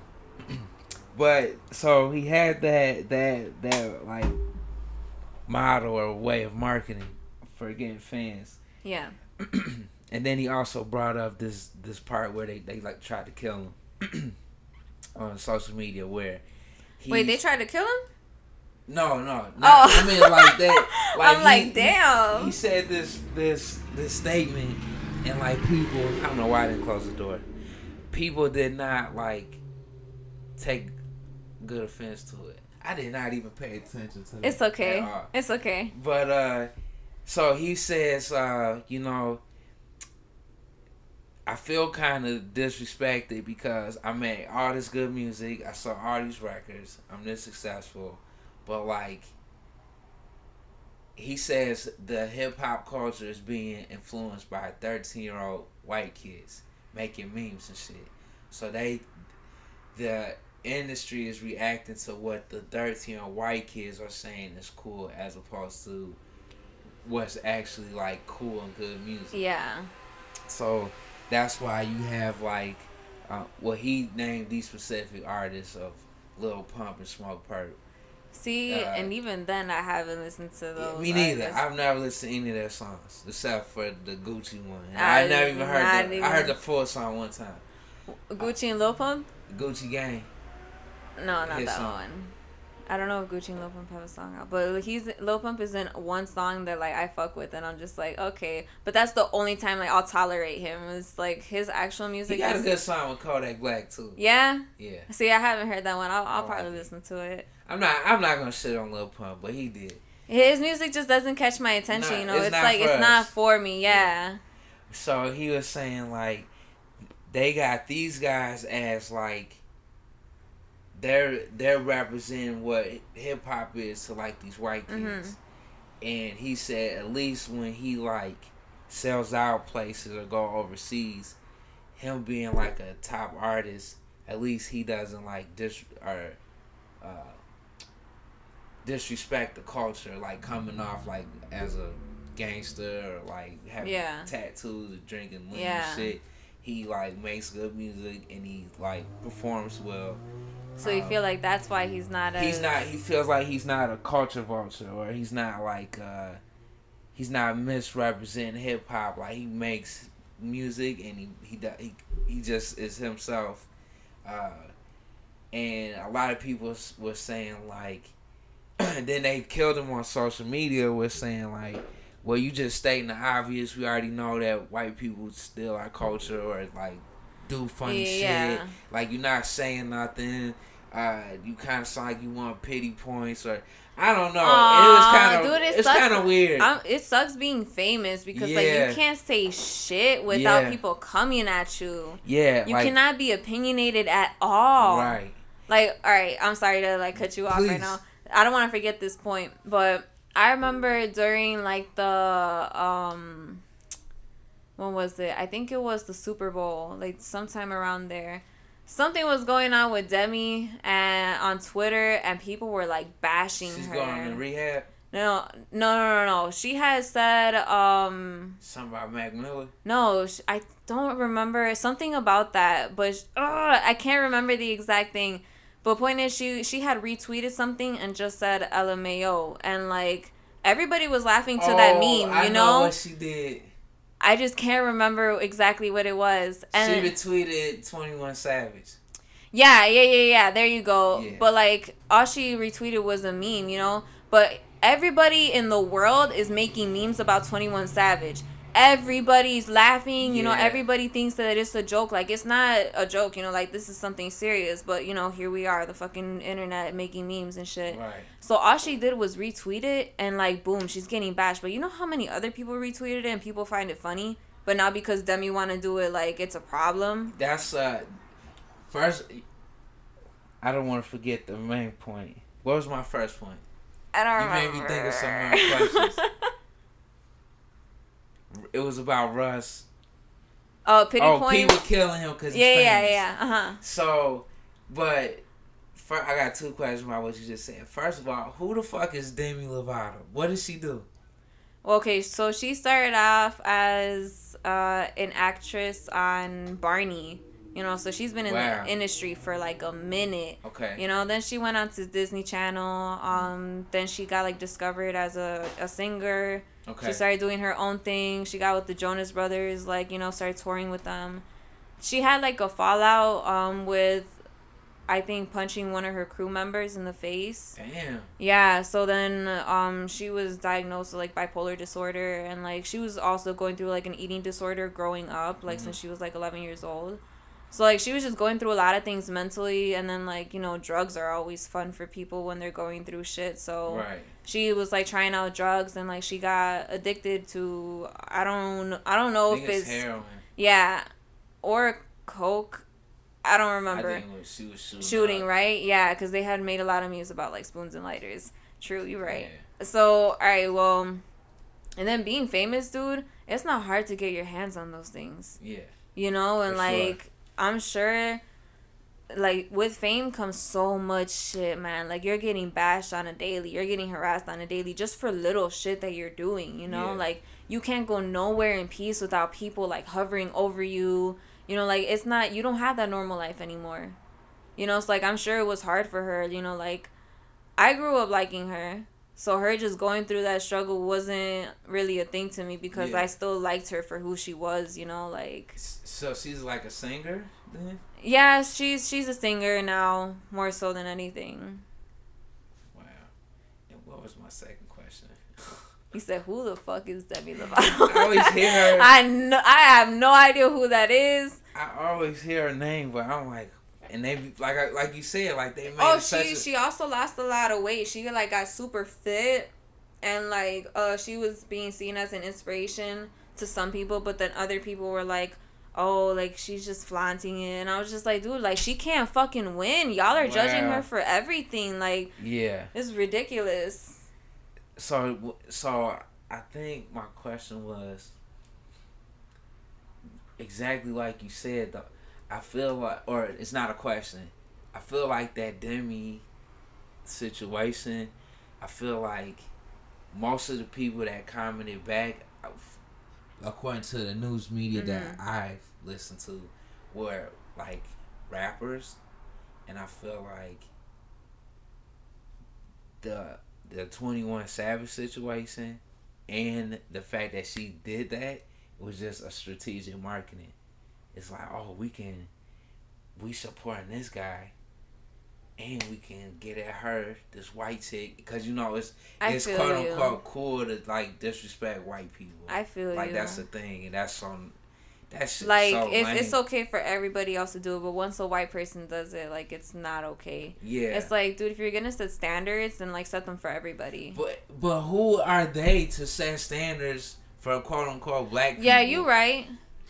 [clears throat] but so he had that that that like model or way of marketing for getting fans. Yeah. [clears throat] and then he also brought up this this part where they, they like tried to kill him [clears throat] on social media where he Wait, they tried to kill him? No no not, Oh. I mean like that like [laughs] I'm like, he- damn. he, he said this this this statement and like people I don't know why I didn't close the door people did not like take good offense to it I did not even pay attention to it It's okay. It's okay. But uh so he says uh, you know, I feel kind of disrespected because I made all this good music, I saw all these records, I'm this successful, but like he says the hip hop culture is being influenced by 13 year old white kids making memes and shit. So they the industry is reacting to what the dirt year old white kids are saying is cool as opposed to what's actually like cool and good music. Yeah. So that's why you have like, uh, well, he named these specific artists of Lil Pump and Smokepurpp. See, Uh, and even then, I haven't listened to those. Me neither. artists. I've never listened to any of their songs except for the Gucci one. I I, never even heard. The, even- I heard the full song one time. Gucci and Lil Pump. Gucci Gang. No, not His that song. one. I don't know if Gucci and Lil Pump have a song out, but he's Lil Pump is in one song that like I fuck with, and I'm just like okay. But that's the only time like I'll tolerate him. It's like his actual music. He got a good song with Kodak Black too. yeah. Yeah. See, I haven't heard that one. I'll, I'll probably like listen to it. I'm not. I'm not gonna shit on Lil Pump, but he did. His music just doesn't catch my attention. Nah, you know, it's it's, like it's not for me. Yeah. So he was saying like, they got these guys as like. They're they're representing what hip hop is to like these white kids, Mhm. and he said at least when he like sells out places or go overseas, him being like a top artist, at least he doesn't like dis or uh, disrespect the culture, like coming off like as a gangster or like having Yeah. tattoos or drinking lean Yeah. shit. He like makes good music and he like performs well. So you Um, feel like that's why he's not a. He's not. He feels like he's not a culture vulture, or he's not like. uh He's not misrepresenting hip hop. Like he makes music and he he he, he just is himself. Uh And a lot of people were saying like. [clears throat] then they killed him on social media. Was saying like. Well, you just stating the obvious. We already know that white people steal our culture or like do funny shit. Like you're not saying nothing. Uh, you kind of sound like you want pity points, or I don't know. Aw, it was kind of it it's kind of weird. I'm, it sucks being famous because like you can't say shit without Yeah. people coming at you. yeah, You like, cannot be opinionated at all. right. Like, all right, I'm sorry to like cut you off Please. right now. I don't want to forget this point, but I remember during like the um, when was it? I think it was the Super Bowl, like sometime around there. Something was going on with Demi and on Twitter, and people were like bashing She's her. going to rehab. No, no, no, no, no. She has said, um, Something about Mac Miller. no, I don't remember something about that, but ugh, I can't remember the exact thing. But point is, she she had retweeted something and just said LMAO, and like everybody was laughing to that Oh, meme. I You know, what she did. I just can't remember exactly what it was. And she retweeted Twenty One Savage. Yeah, yeah, yeah, yeah. There you go. Yeah. But like all she retweeted was a meme, you know? But everybody in the world is making memes about 21 Savage. Everybody's laughing, you know, everybody thinks that it's a joke. Like it's not a joke, you know, like this is something serious, but you know, here we are, the fucking internet making memes and shit. Right. So all she did was retweet it and like boom, she's getting bashed. But you know how many other people retweeted it and people find it funny? But not because Demi wanna do it like it's a problem. That's uh first. I don't want to forget the main point. What was my first point? I don't know. You made me think of some more questions. [laughs] It was about Russ. oh, pity point. oh, points. people killing him because yeah, he's yeah, yeah. Uh huh. So, but I got two questions about what you just said. First of all, who the fuck is Demi Lovato? What does she do? Okay, so she started off as uh, an actress on Barney. You know, so she's been in Wow. the industry for like a minute. Okay. You know, then she went on to Disney Channel. Um, then she got like discovered as a, a singer. Okay. She started doing her own thing. She got with the Jonas Brothers, like, you know, started touring with them. She had like a fallout um with I think punching one of her crew members in the face. Damn. Yeah, so then um she was diagnosed with like bipolar disorder and like she was also going through like an eating disorder growing up, like Mhm. since she was like 11 years old. So like she was just going through a lot of things mentally and then like, you know, drugs are always fun for people when they're going through shit. So Right. she was like trying out drugs and like she got addicted to I don't I don't know I if it's it's heroin. yeah or coke. I don't remember I think it was, she was shooting. shooting, right? Yeah, because they had made a lot of memes about like spoons and lighters. True, you're right. Yeah. So, all right, well, and then being famous, dude, it's not hard to get your hands on those things, Yeah. you know? And For sure. I'm sure like with fame comes so much shit, man. Like you're getting bashed on a daily, you're getting harassed on a daily just for little shit that you're doing, you know? Yeah. Like you can't go nowhere in peace without people like hovering over you. You know, like it's not you don't have that normal life anymore. You know, it's like I'm sure it was hard for her, you know, like I grew up liking her. So her just going through that struggle wasn't really a thing to me because Yeah. I still liked her for who she was, you know, like So she's like a singer then? yeah, she's she's a singer now more so than anything. Wow. And what was my second question? [laughs] He said, "Who the fuck is Demi Lovato?" I always hear [laughs] her. I know. I have no idea who that is. I always hear her name, but I'm like, and they like I- like you said, like they made Oh, she a- she also lost a lot of weight. She like got super fit, and like uh she was being seen as an inspiration to some people, but then other people were like. Oh, like she's just flaunting it, and I was just like, dude, like she can't fucking win. Y'all are judging her for everything. Like yeah. it's ridiculous. So so I think my question was exactly like you said though. I feel like, or it's not a question. I feel like that Demi situation. I feel like most of the people that commented back, according to the news media that Mhm. I've listened to, were like rappers, and I feel like the the Twenty One Savage situation and the fact that she did that was just a strategic marketing. It's like, oh, we can, we supporting this guy, and we can get at her, this white chick, because you know it's I it's quote you. unquote cool to like disrespect white people. I feel like you. that's the thing, and that's on that's like so it's lame. it's okay for everybody else to do it, but once a white person does it, like it's not okay. Yeah, It's like, dude, if you're gonna set standards, then like set them for everybody. but but who are they to set standards for quote unquote black people? Yeah, you right.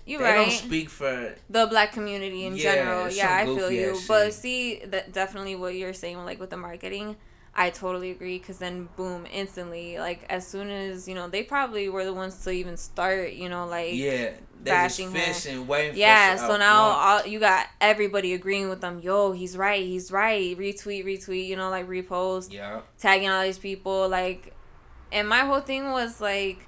You they right. don't speak for the black community in Yeah, general. Yeah, I feel you. ass But see, that definitely what you're saying, like with the marketing, I totally agree. Cause then, boom, instantly, like as soon as you know, they probably were the ones to even start. You know, like yeah, bashing fishing, waiting Yeah, so now all, you got everybody agreeing with them. Yo, he's right. He's right. Retweet, retweet. You know, like repost, yeah, tagging all these people. Like, and my whole thing was like,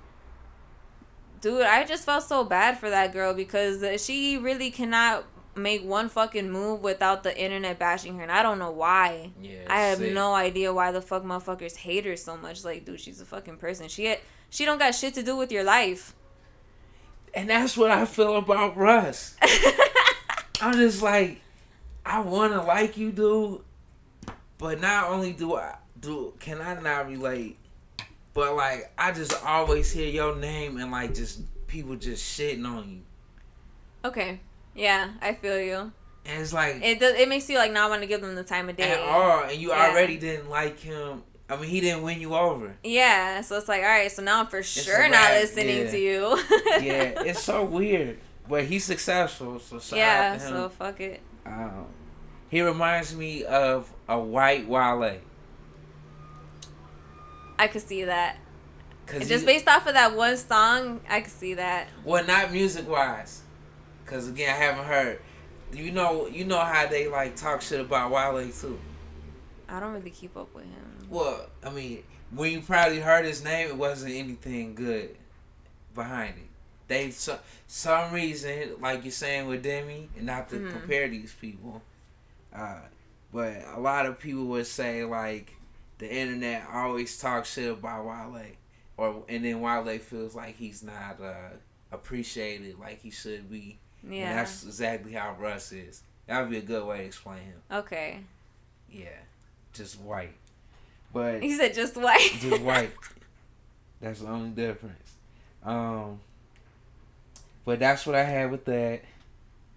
dude, I just felt so bad for that girl because she really cannot make one fucking move without the internet bashing her, and I don't know why. yeah. I have sick. no idea why the fuck motherfuckers hate her so much. Like, dude, she's a fucking person. She had, she don't got shit to do with your life. and that's what I feel about Russ. [laughs] I'm just like, I want to like you, dude, but not only do I do can I not relate, but like I just always hear your name and like just people just shitting on you, okay. Yeah, I feel you. and it's like It does. It makes you like not want to give them the time of day. at all, and you Yeah. already didn't like him. I mean, he didn't win you over. Yeah, so it's like, all right, so now I'm for sure not listening yeah. to you. [laughs] Yeah, it's so [laughs] weird, but he's successful. So shout yeah, out to him. so fuck it. Um, he reminds me of a white Wale. I could see that. Cause Just he- based off of that one song, I could see that. well, not music wise, cause again I haven't heard. You know, you know how they like talk shit about Wale too. I don't really keep up with him. Well, I mean, when you probably heard his name, it wasn't anything good behind it. They so, some reason, like you're saying with Demi, and not to Mhm. compare these people, uh, but a lot of people would say like the internet always talks shit about Wale, or and then Wale feels like he's not uh, appreciated like he should be. And Yeah. that's exactly how Russ is. That would be a good way to explain him. Okay. Yeah, just white, but He said just white. just white. [laughs] That's the only difference. Um, but that's what I had with that.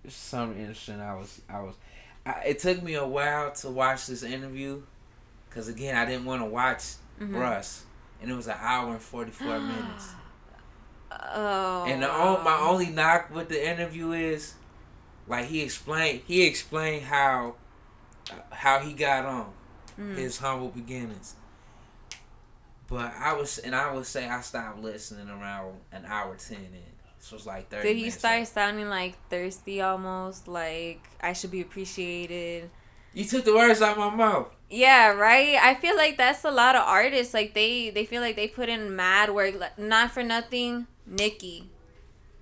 It's something interesting. I was, I was. I, it took me a while to watch this interview, cause again I didn't want to watch Mhm. Russ, and it was an hour and forty four [gasps] minutes. Oh. And the my only knock with the interview is, like he explained, he explained how, uh, how he got on Mhm. his humble beginnings. But I was, and I would say I stopped listening around an hour ten in. So it's like thirty. Did he start left. sounding like thirsty almost? Like I should be appreciated. You took the words out my mouth. Yeah, right. I feel like that's a lot of artists. Like they they feel like they put in mad work. Like, not for nothing, Nicki.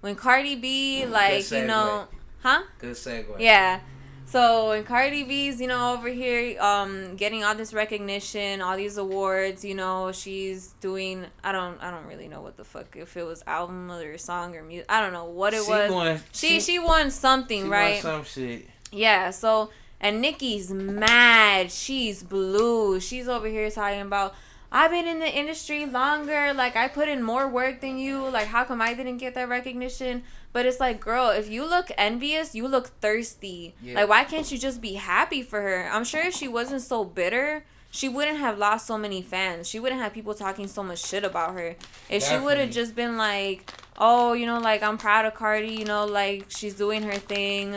When Cardi B, like you know, huh? Good segue. Yeah. So when Cardi B's, you know, over here, um, getting all this recognition, all these awards, you know, she's doing. I don't, I don't really know what the fuck if it was album or song or music. I don't know what it she was. Won, she she won something, she right? Won some shit. Yeah, so and Nicki's mad. She's blue. She's over here talking about I've been in the industry longer. Like I put in more work than you. Like how come I didn't get that recognition? But it's like, girl, if you look envious, you look thirsty. Yeah. Like why can't you just be happy for her? I'm sure if she wasn't so bitter, she wouldn't have lost so many fans. She wouldn't have people talking so much shit about her. If she would have just been like, "Oh, you know, like I'm proud of Cardi, you know, like she's doing her thing."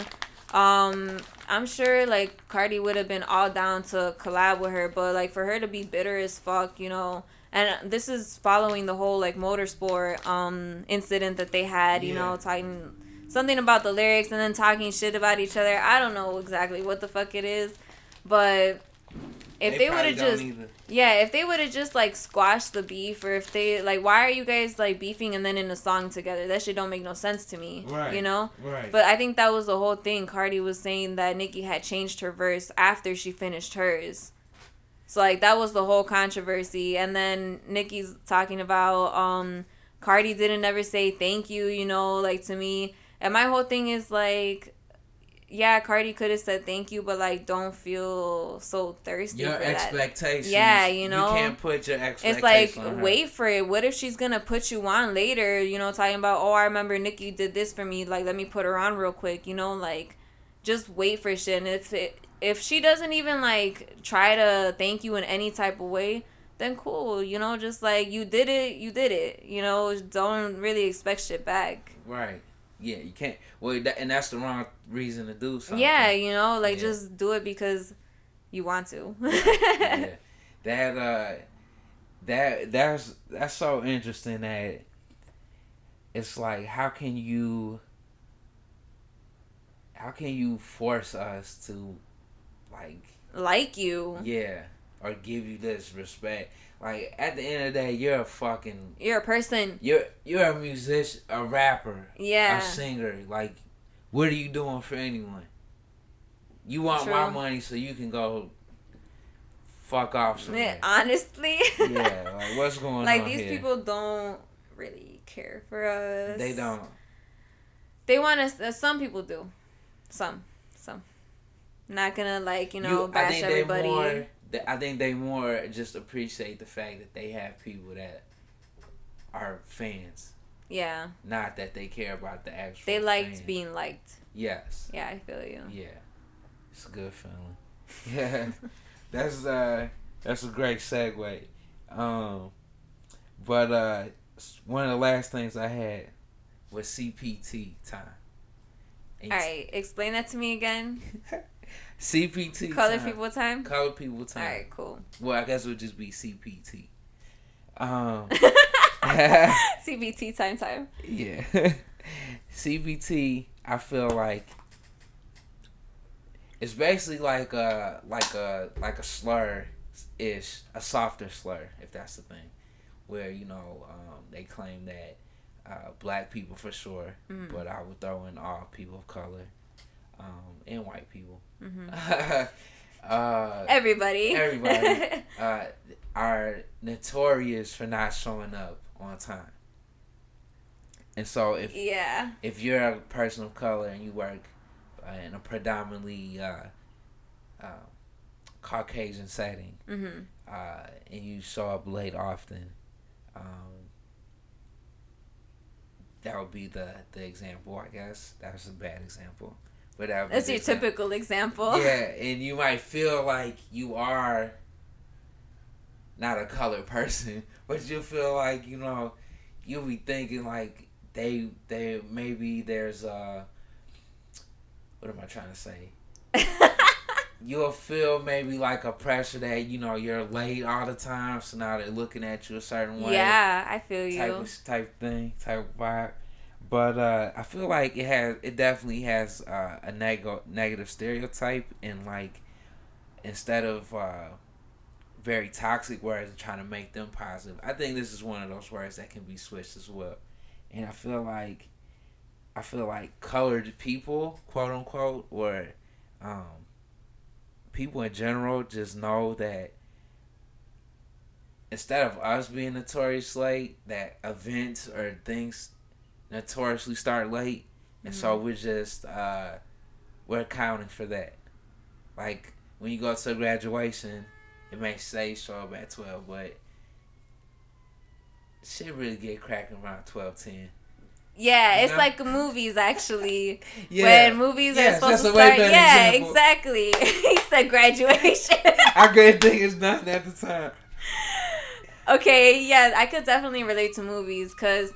Um, I'm sure like Cardi would have been all down to collab with her, but like for her to be bitter as fuck, you know. And this is following the whole like motorsport um incident that they had, you know, talking something about the lyrics and then talking shit about each other. I don't know exactly what the fuck it is, but if they, would have just either. yeah, if they would have just like squashed the beef, or if they like, why are you guys like beefing and then in a song together? That shit don't make no sense to me. Right. You know. Right. But I think that was the whole thing. Cardi was saying that Nicki had changed her verse after she finished hers. So like that was the whole controversy, and then Nicki's talking about um Cardi didn't ever say thank you, you know, like to me. And my whole thing is like, yeah, Cardi could have said thank you, but like don't feel so thirsty Your for that. expectations. Yeah, you know. You can't put your expectations It's like wait for it. What if she's gonna put you on later? You know, talking about oh I remember Nicki did this for me. Like let me put her on real quick. You know, like just wait for shit. And if it if she doesn't even like try to thank you in any type of way, then cool. You know, just like you did it, you did it. You know, don't really expect shit back. Right. Yeah, you can't. Well, that, and that's the wrong reason to do something. Yeah, you know, like Yeah. just do it because you want to. [laughs] yeah. That uh, that that's that's so interesting that it's like how can you how can you force us to like like you. yeah or give you this respect like at the end of the day you're a fucking You're a person. you're you're a musician a rapper Yeah. a singer. Like, what are you doing for anyone? You want my money so you can go fuck off somewhere. honestly. yeah, like [laughs] what's going like on Like these here? people don't really care for us. they don't. They want us. Uh, some people do. Some. Some. Not gonna like you know I bash everybody. more. I think they more just appreciate the fact that they have people that are fans, yeah, not that they care about the actual. they liked being liked. Yes. Yeah, I feel you. Yeah. It's a good feeling. Yeah. [laughs] that's uh that's a great segue. Um but uh one of the last things I had was CPT time. And All right, explain that to me again. [laughs] CPT Color time. people time. Color people time. right, cool. Well, I guess it would just be CPT. Um [laughs] [laughs] CBT time time. yeah. [laughs] CBT, I feel like it's basically like a like a like a slur ish, a softer slur, if that's the thing. Where, you know, um, they claim that uh, black people for sure, Mhm. but I would throw in all people of color, um, and white people. Hmm [laughs] uh, Everybody. Everybody. [laughs] uh, are notorious for not showing up on time. And so if yeah. if you're a person of color and you work uh, in a predominantly uh, uh, Caucasian setting hmm uh, and you show up late often, um, that would be the, the example, I guess. That was a bad example. But that would be That's your typical example. Yeah, and you might feel like you are not a colored person, [laughs] but you feel like you know you'll be thinking like they they maybe there's uh what am I trying to say? [laughs] You'll feel maybe like a pressure that you know you're late all the time, so now they're looking at you a certain way yeah, I feel type you. of type thing, type vibe. But uh, I feel like it has it definitely has uh, a neg- negative stereotype and like instead of uh, very toxic words and trying to make them positive. I think this is one of those words that can be switched as well. And I feel like I feel like colored people, quote unquote, or um, people in general just know that instead of us being notorious late, that events or things notoriously start late, and mm-hmm. so we're just uh, we're accounting for that. Like when you go to graduation, it may say show up at twelve, but shit really get cracking around twelve ten. Yeah, it's know? like movies actually. [laughs] yeah. When movies yes, are supposed to start. Yeah, example. exactly. [laughs] he said graduation. I couldn't think it's nothing at the time. [laughs] Okay, yeah, I could definitely relate to movies because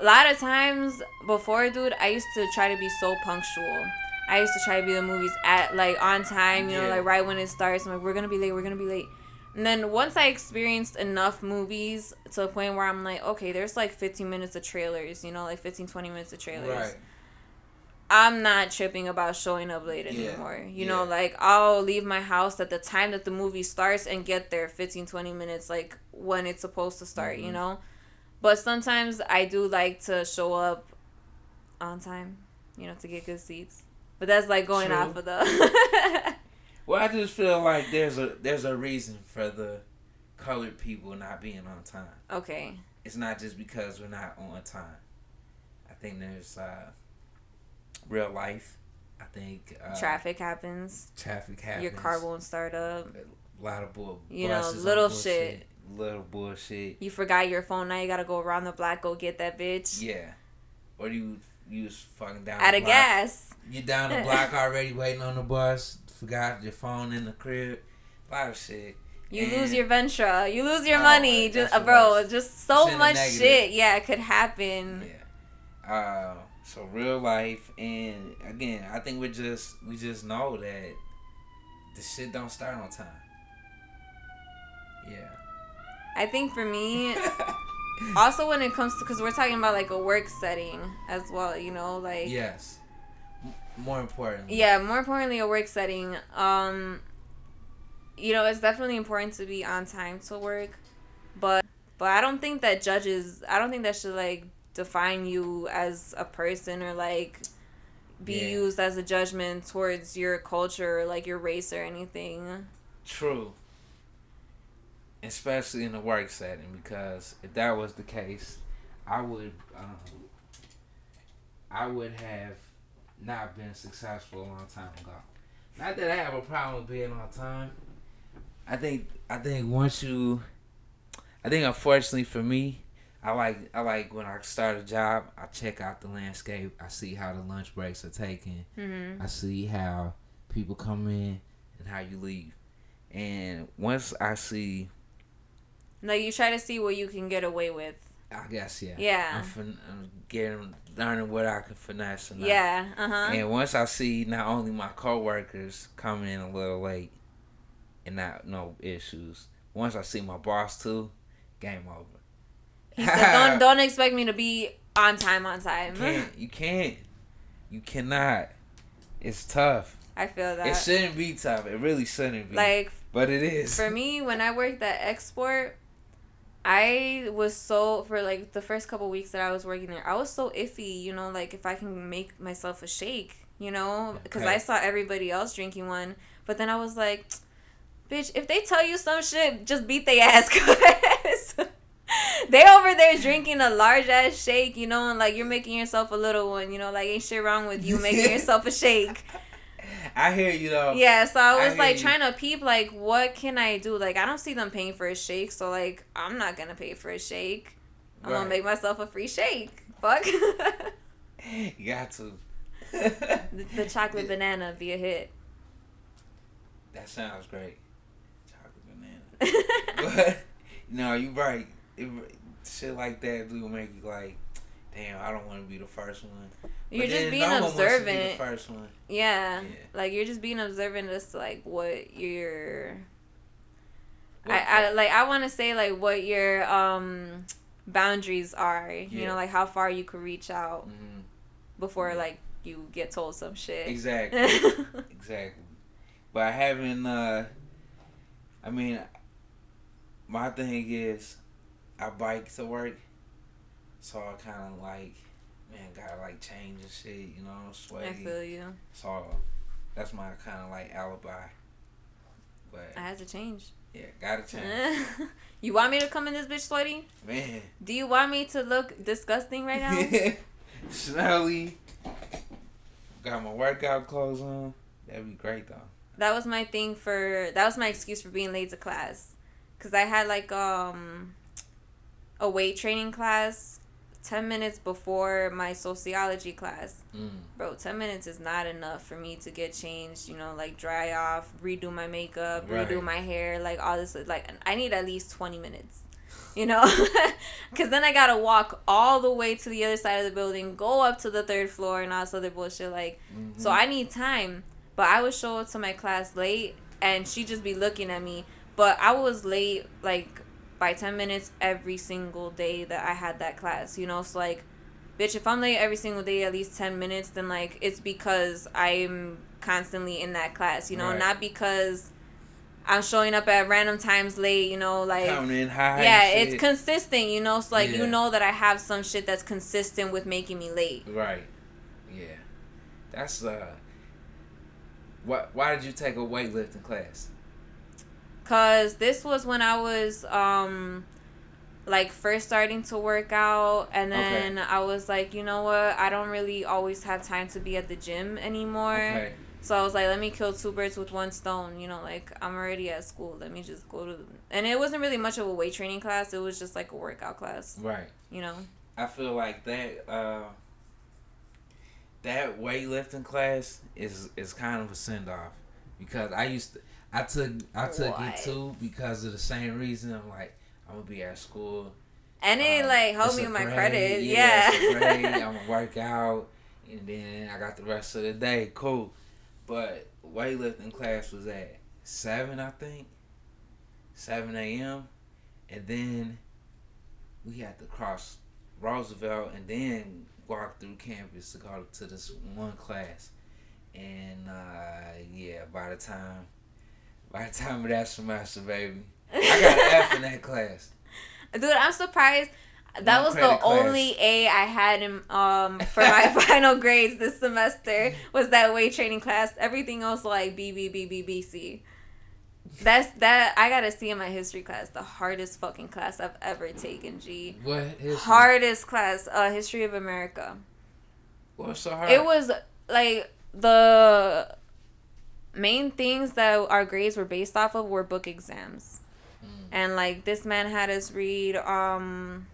a lot of times before, dude, I used to try to be so punctual. I used to try to be the movies at like on time, you know, like right when it starts. I'm like, we're gonna be late, we're gonna be late. And then once I experienced enough movies to a point where I'm like, okay, there's like 15 minutes of trailers, you know, like 15, 20 minutes of trailers. Right. I'm not tripping about showing up late anymore. Yeah. You yeah. know, like I'll leave my house at the time that the movie starts and get there 15, 20 minutes, like when it's supposed to start, mm-hmm. you know? But sometimes I do like to show up on time, you know, to get good seats. But that's like going True. off of the [laughs] Well, I just feel like there's a there's a reason for the colored people not being on time. Okay. It's not just because we're not on time. I think there's uh, real life. I think uh, traffic happens. Traffic happens. Your car won't start up. A lot of bull. You know, little shit. Little bullshit. You forgot your phone. Now you gotta go around the block. Go get that bitch. Yeah. Or you you was fucking down. Out of gas. You down the [laughs] block already waiting on the bus forgot your phone in the crib. A lot of shit. You and lose your Ventra. You lose your oh, money. Just uh, bro, just so much shit. Yeah, it could happen. Yeah. Uh, so real life, and again, I think we just we just know that the shit don't start on time. I think for me, [laughs] also when it comes to because we're talking about like a work setting as well, you know, like yes more important. Yeah, more importantly, a work setting. Um, you know, it's definitely important to be on time to work, but but I don't think that judges. I don't think that should like define you as a person or like be yeah. used as a judgment towards your culture or like your race or anything. True. Especially in the work setting, because if that was the case, I would, um, I would have not been successful a long time ago. Not that I have a problem with being on time. I think I think once you, I think unfortunately for me, I like I like when I start a job, I check out the landscape. I see how the lunch breaks are taken. Mm-hmm. I see how people come in and how you leave. And once I see, like you try to see what you can get away with. I guess yeah. Yeah. I'm, fin- I'm getting learning what I can finesse. And yeah. Uh huh. And once I see not only my coworkers coming in a little late, and not no issues. Once I see my boss too, game over. He said, "Don't [laughs] don't expect me to be on time on time." You can't. You can't. You cannot. It's tough. I feel that it shouldn't be tough. It really shouldn't be. Like, but it is. For me, when I worked at Xsport, I was so for like the first couple weeks that I was working there, I was so iffy, you know, like if I can make myself a shake, you know, because okay. I saw everybody else drinking one, but then I was like, bitch, if they tell you some shit, just beat their ass, [laughs] they over there drinking a large ass shake, you know, and like you're making yourself a little one, you know, like ain't shit wrong with you making [laughs] yourself a shake. I hear you though. Yeah, so I was I like trying to peep like what can I do? Like I don't see them paying for a shake, so like I'm not gonna pay for a shake. I'm right. gonna make myself a free shake. Fuck. [laughs] [laughs] you got to. the, the, chocolate [laughs] banana be a hit. That sounds great. Chocolate banana. but no, you right. It, shit like that do make you like damn, I don't want to be the first one. You're but just being no observant. first one. Yeah. yeah. like you're just being observant as to like what you're. I, I like I want to say like what your um boundaries are. yeah. You know, like how far you could reach out hmm before like you get told some shit. Exactly. [laughs] exactly. But having, uh, I mean, my thing is, I bike to work, so I kind of like, man, gotta like change and shit. You know, I sweaty. feel you. So that's my kind of like alibi. But I had to change. yeah, gotta [laughs] change, you want me to come in this bitch sweaty? man. Do you want me to look disgusting right now? [laughs] Smelly. Got my workout clothes on. That'd be great though. that was my thing for that was my excuse for being late to class because i had like um a weight training class 10 minutes before my sociology class Mm. bro 10 minutes is not enough for me to get changed you know like dry off redo my makeup redo my hair like all this like i need at least 20 minutes you know [laughs] because then i gotta walk all the way to the other side of the building go up to the third floor and all this other bullshit like so Mhm. I need time. But I would show up to my class late and she'd just be looking at me. But I was late like by 10 minutes every single day that I had that class, you know? So like bitch, if I'm late every single day at least 10 minutes, then like it's because I'm constantly in that class, you know, Right. not because I'm showing up at random times late, you know, like Coming high. yeah, it's consistent, you know. So like you know that I have some shit that's consistent with making me late. Right. Yeah. That's uh. What? Why did you take a weightlifting class? Cause this was when I was um like first starting to work out and then I was like, you know what, I don't really always have time to be at the gym anymore. Okay. So I was like, let me kill two birds with one stone, you know, like I'm already at school. Let me just go to and it wasn't really much of a weight training class, it was just like a workout class, Right. you know. I feel like that. Uh, that weightlifting class is is kind of a send off because I used to. I took I took it too because of the same reason. I'm like I'm gonna be at school. And it Um, like helped me with my credit. Yeah, Yeah. it's a [laughs] grade. I'm gonna work out, and then I got the rest of the day. Cool, but weightlifting class was at seven, I think, seven a.m. And then we had to cross Roosevelt and then walk through campus to go to this one class. And uh, yeah, by the time, by the time of that semester, baby, I got an F in that class. [laughs] Dude, I'm surprised. That was the class. only A I had in um for my [laughs] final grades this semester was that weight training class. Everything else like B B B B B C. That's that I got a C in my history class the hardest fucking class I've ever taken. G What is hardest class, uh, history of America. What's so hard? It was like the main things that our grades were based off of were book exams. Mm. And like this man had us read um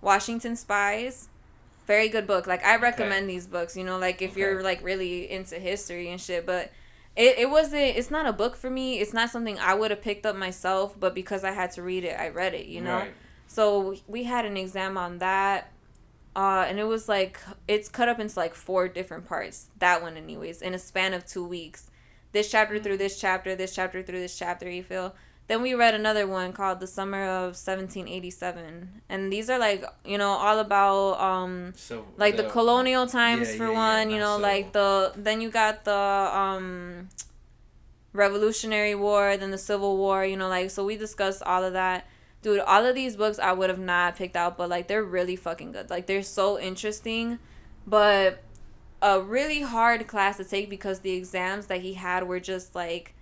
Washington Spies. Very good book. Like I recommend these books, you know, like if you're like really into history and shit, but it, it wasn't it's not a book for me. It's not something I would have picked up myself, but because I had to read it, I read it, you know. Right. So we had an exam on that. Uh, and it was like it's cut up into like four different parts. That one, anyways, in a span of two weeks. This chapter through this chapter, this chapter through this chapter. You feel. Then we read another one called "The Summer of 1787," and these are like you know all about um So like the, colonial times yeah, for yeah, yeah, one. you not know, like the then you got the um Revolutionary War, then the Civil War. You know, like so we discussed all of that. Dude, all of these books I would have not picked out, but like they're really fucking good. Like they're so interesting, but a really hard class to take because the exams that he had were just like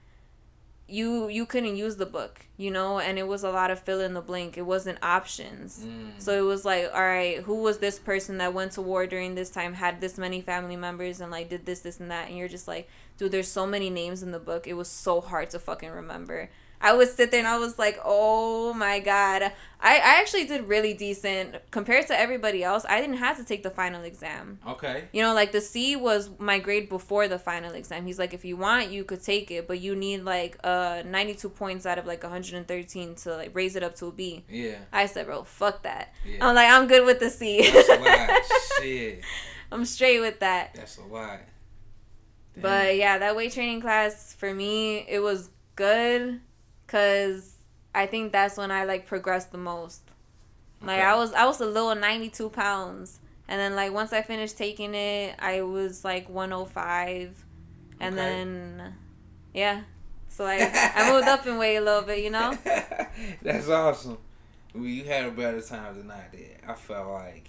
you you couldn't use the book, you know, and it was a lot of fill in the blank. It wasn't options. Mm. So it was like, all right, who was this person that went to war during this time, had this many family members, and like did this, this, and that? And you're just like, dude, there's so many names in the book. It was so hard to fucking remember. I would sit there and I was like, oh my god. I, I actually did really decent compared to everybody else. I didn't have to take the final exam. Okay. You know, like the C was my grade before the final exam. He's like, if you want, you could take it, but you need like uh 92 points out of like 113 to like raise it up to a B. Yeah. I said, bro, fuck that. Yeah. I'm like, I'm good with the C. That's a lot. [laughs] Shit. I'm straight with that. That's a lot. Damn. But yeah, that weight training class for me, it was good because I think that's when I like progressed the most. Like Okay. I was I was a little ninety two pounds. And then like once I finished taking it, I was like one oh five. And Okay. then yeah. So like I [laughs] moved up in weight a little bit, you know? [laughs] That's awesome. Well, you had a better time than I did. I felt like,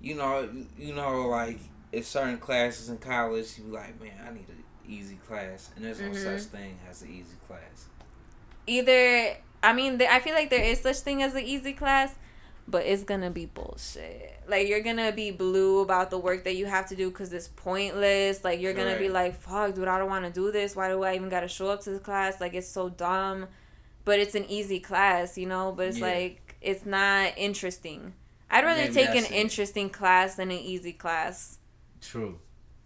you know, you know, like in certain classes in college, you be like, man, I need an easy class, and there's no Mhm. such thing as an easy class. Either I mean th- I feel like there is such thing as an easy class, but it's gonna be bullshit. Like you're gonna be blue about the work that you have to do because it's pointless. Like you're gonna be like, "Fuck, dude, I don't want to do this. Why do I even gotta show up to the class? Like it's so dumb." But it's an easy class, you know. But it's Yeah. like it's not interesting. I'd rather Maybe take an it. interesting class than an easy class. True.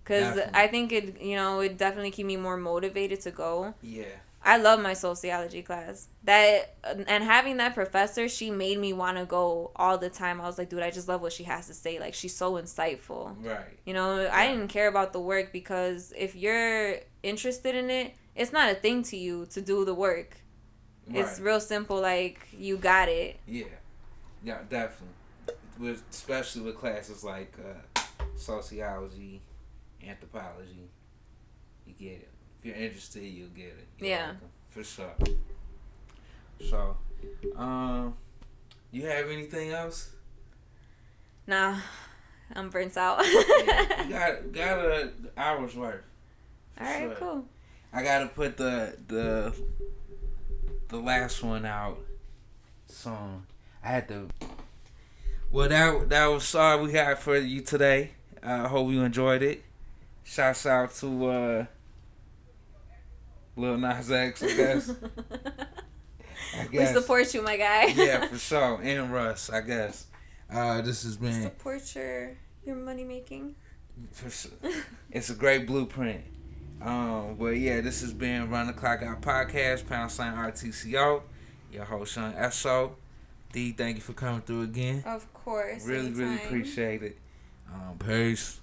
Cause I think it, you know, it definitely keep me more motivated to go. Yeah. I love my sociology class. That and having that professor, she made me want to go all the time. I was like, dude, I just love what she has to say. Like she's so insightful. Right. You know, I didn't care about the work because if you're interested in it, it's not a thing to you to do the work. Right. It's real simple. Like you got it. Yeah. Yeah, definitely. With especially with classes like uh, sociology, anthropology, you get it. If you're interested, you'll get it. You're Yeah. for sure. So, um, you have anything else? Nah, I'm burnt out. Yeah, you [laughs] got got a hour's worth. all right, sure. cool. I gotta put the the the last one out soon. I had to. Well, that that was all we had for you today. I hope you enjoyed it. Shouts out to uh, Lil Nas X, I guess. [laughs] I we guess. support you, my guy. yeah, for [laughs] sure. And Russ, I guess. Uh, this has been support your your money making. for sure. [laughs] It's a great blueprint. Um, but yeah, this has been Run the Clock Out podcast, pound sign RTCO. Your host Sean So. D, thank you for coming through again. Of course. Really, really appreciate it. Um, peace.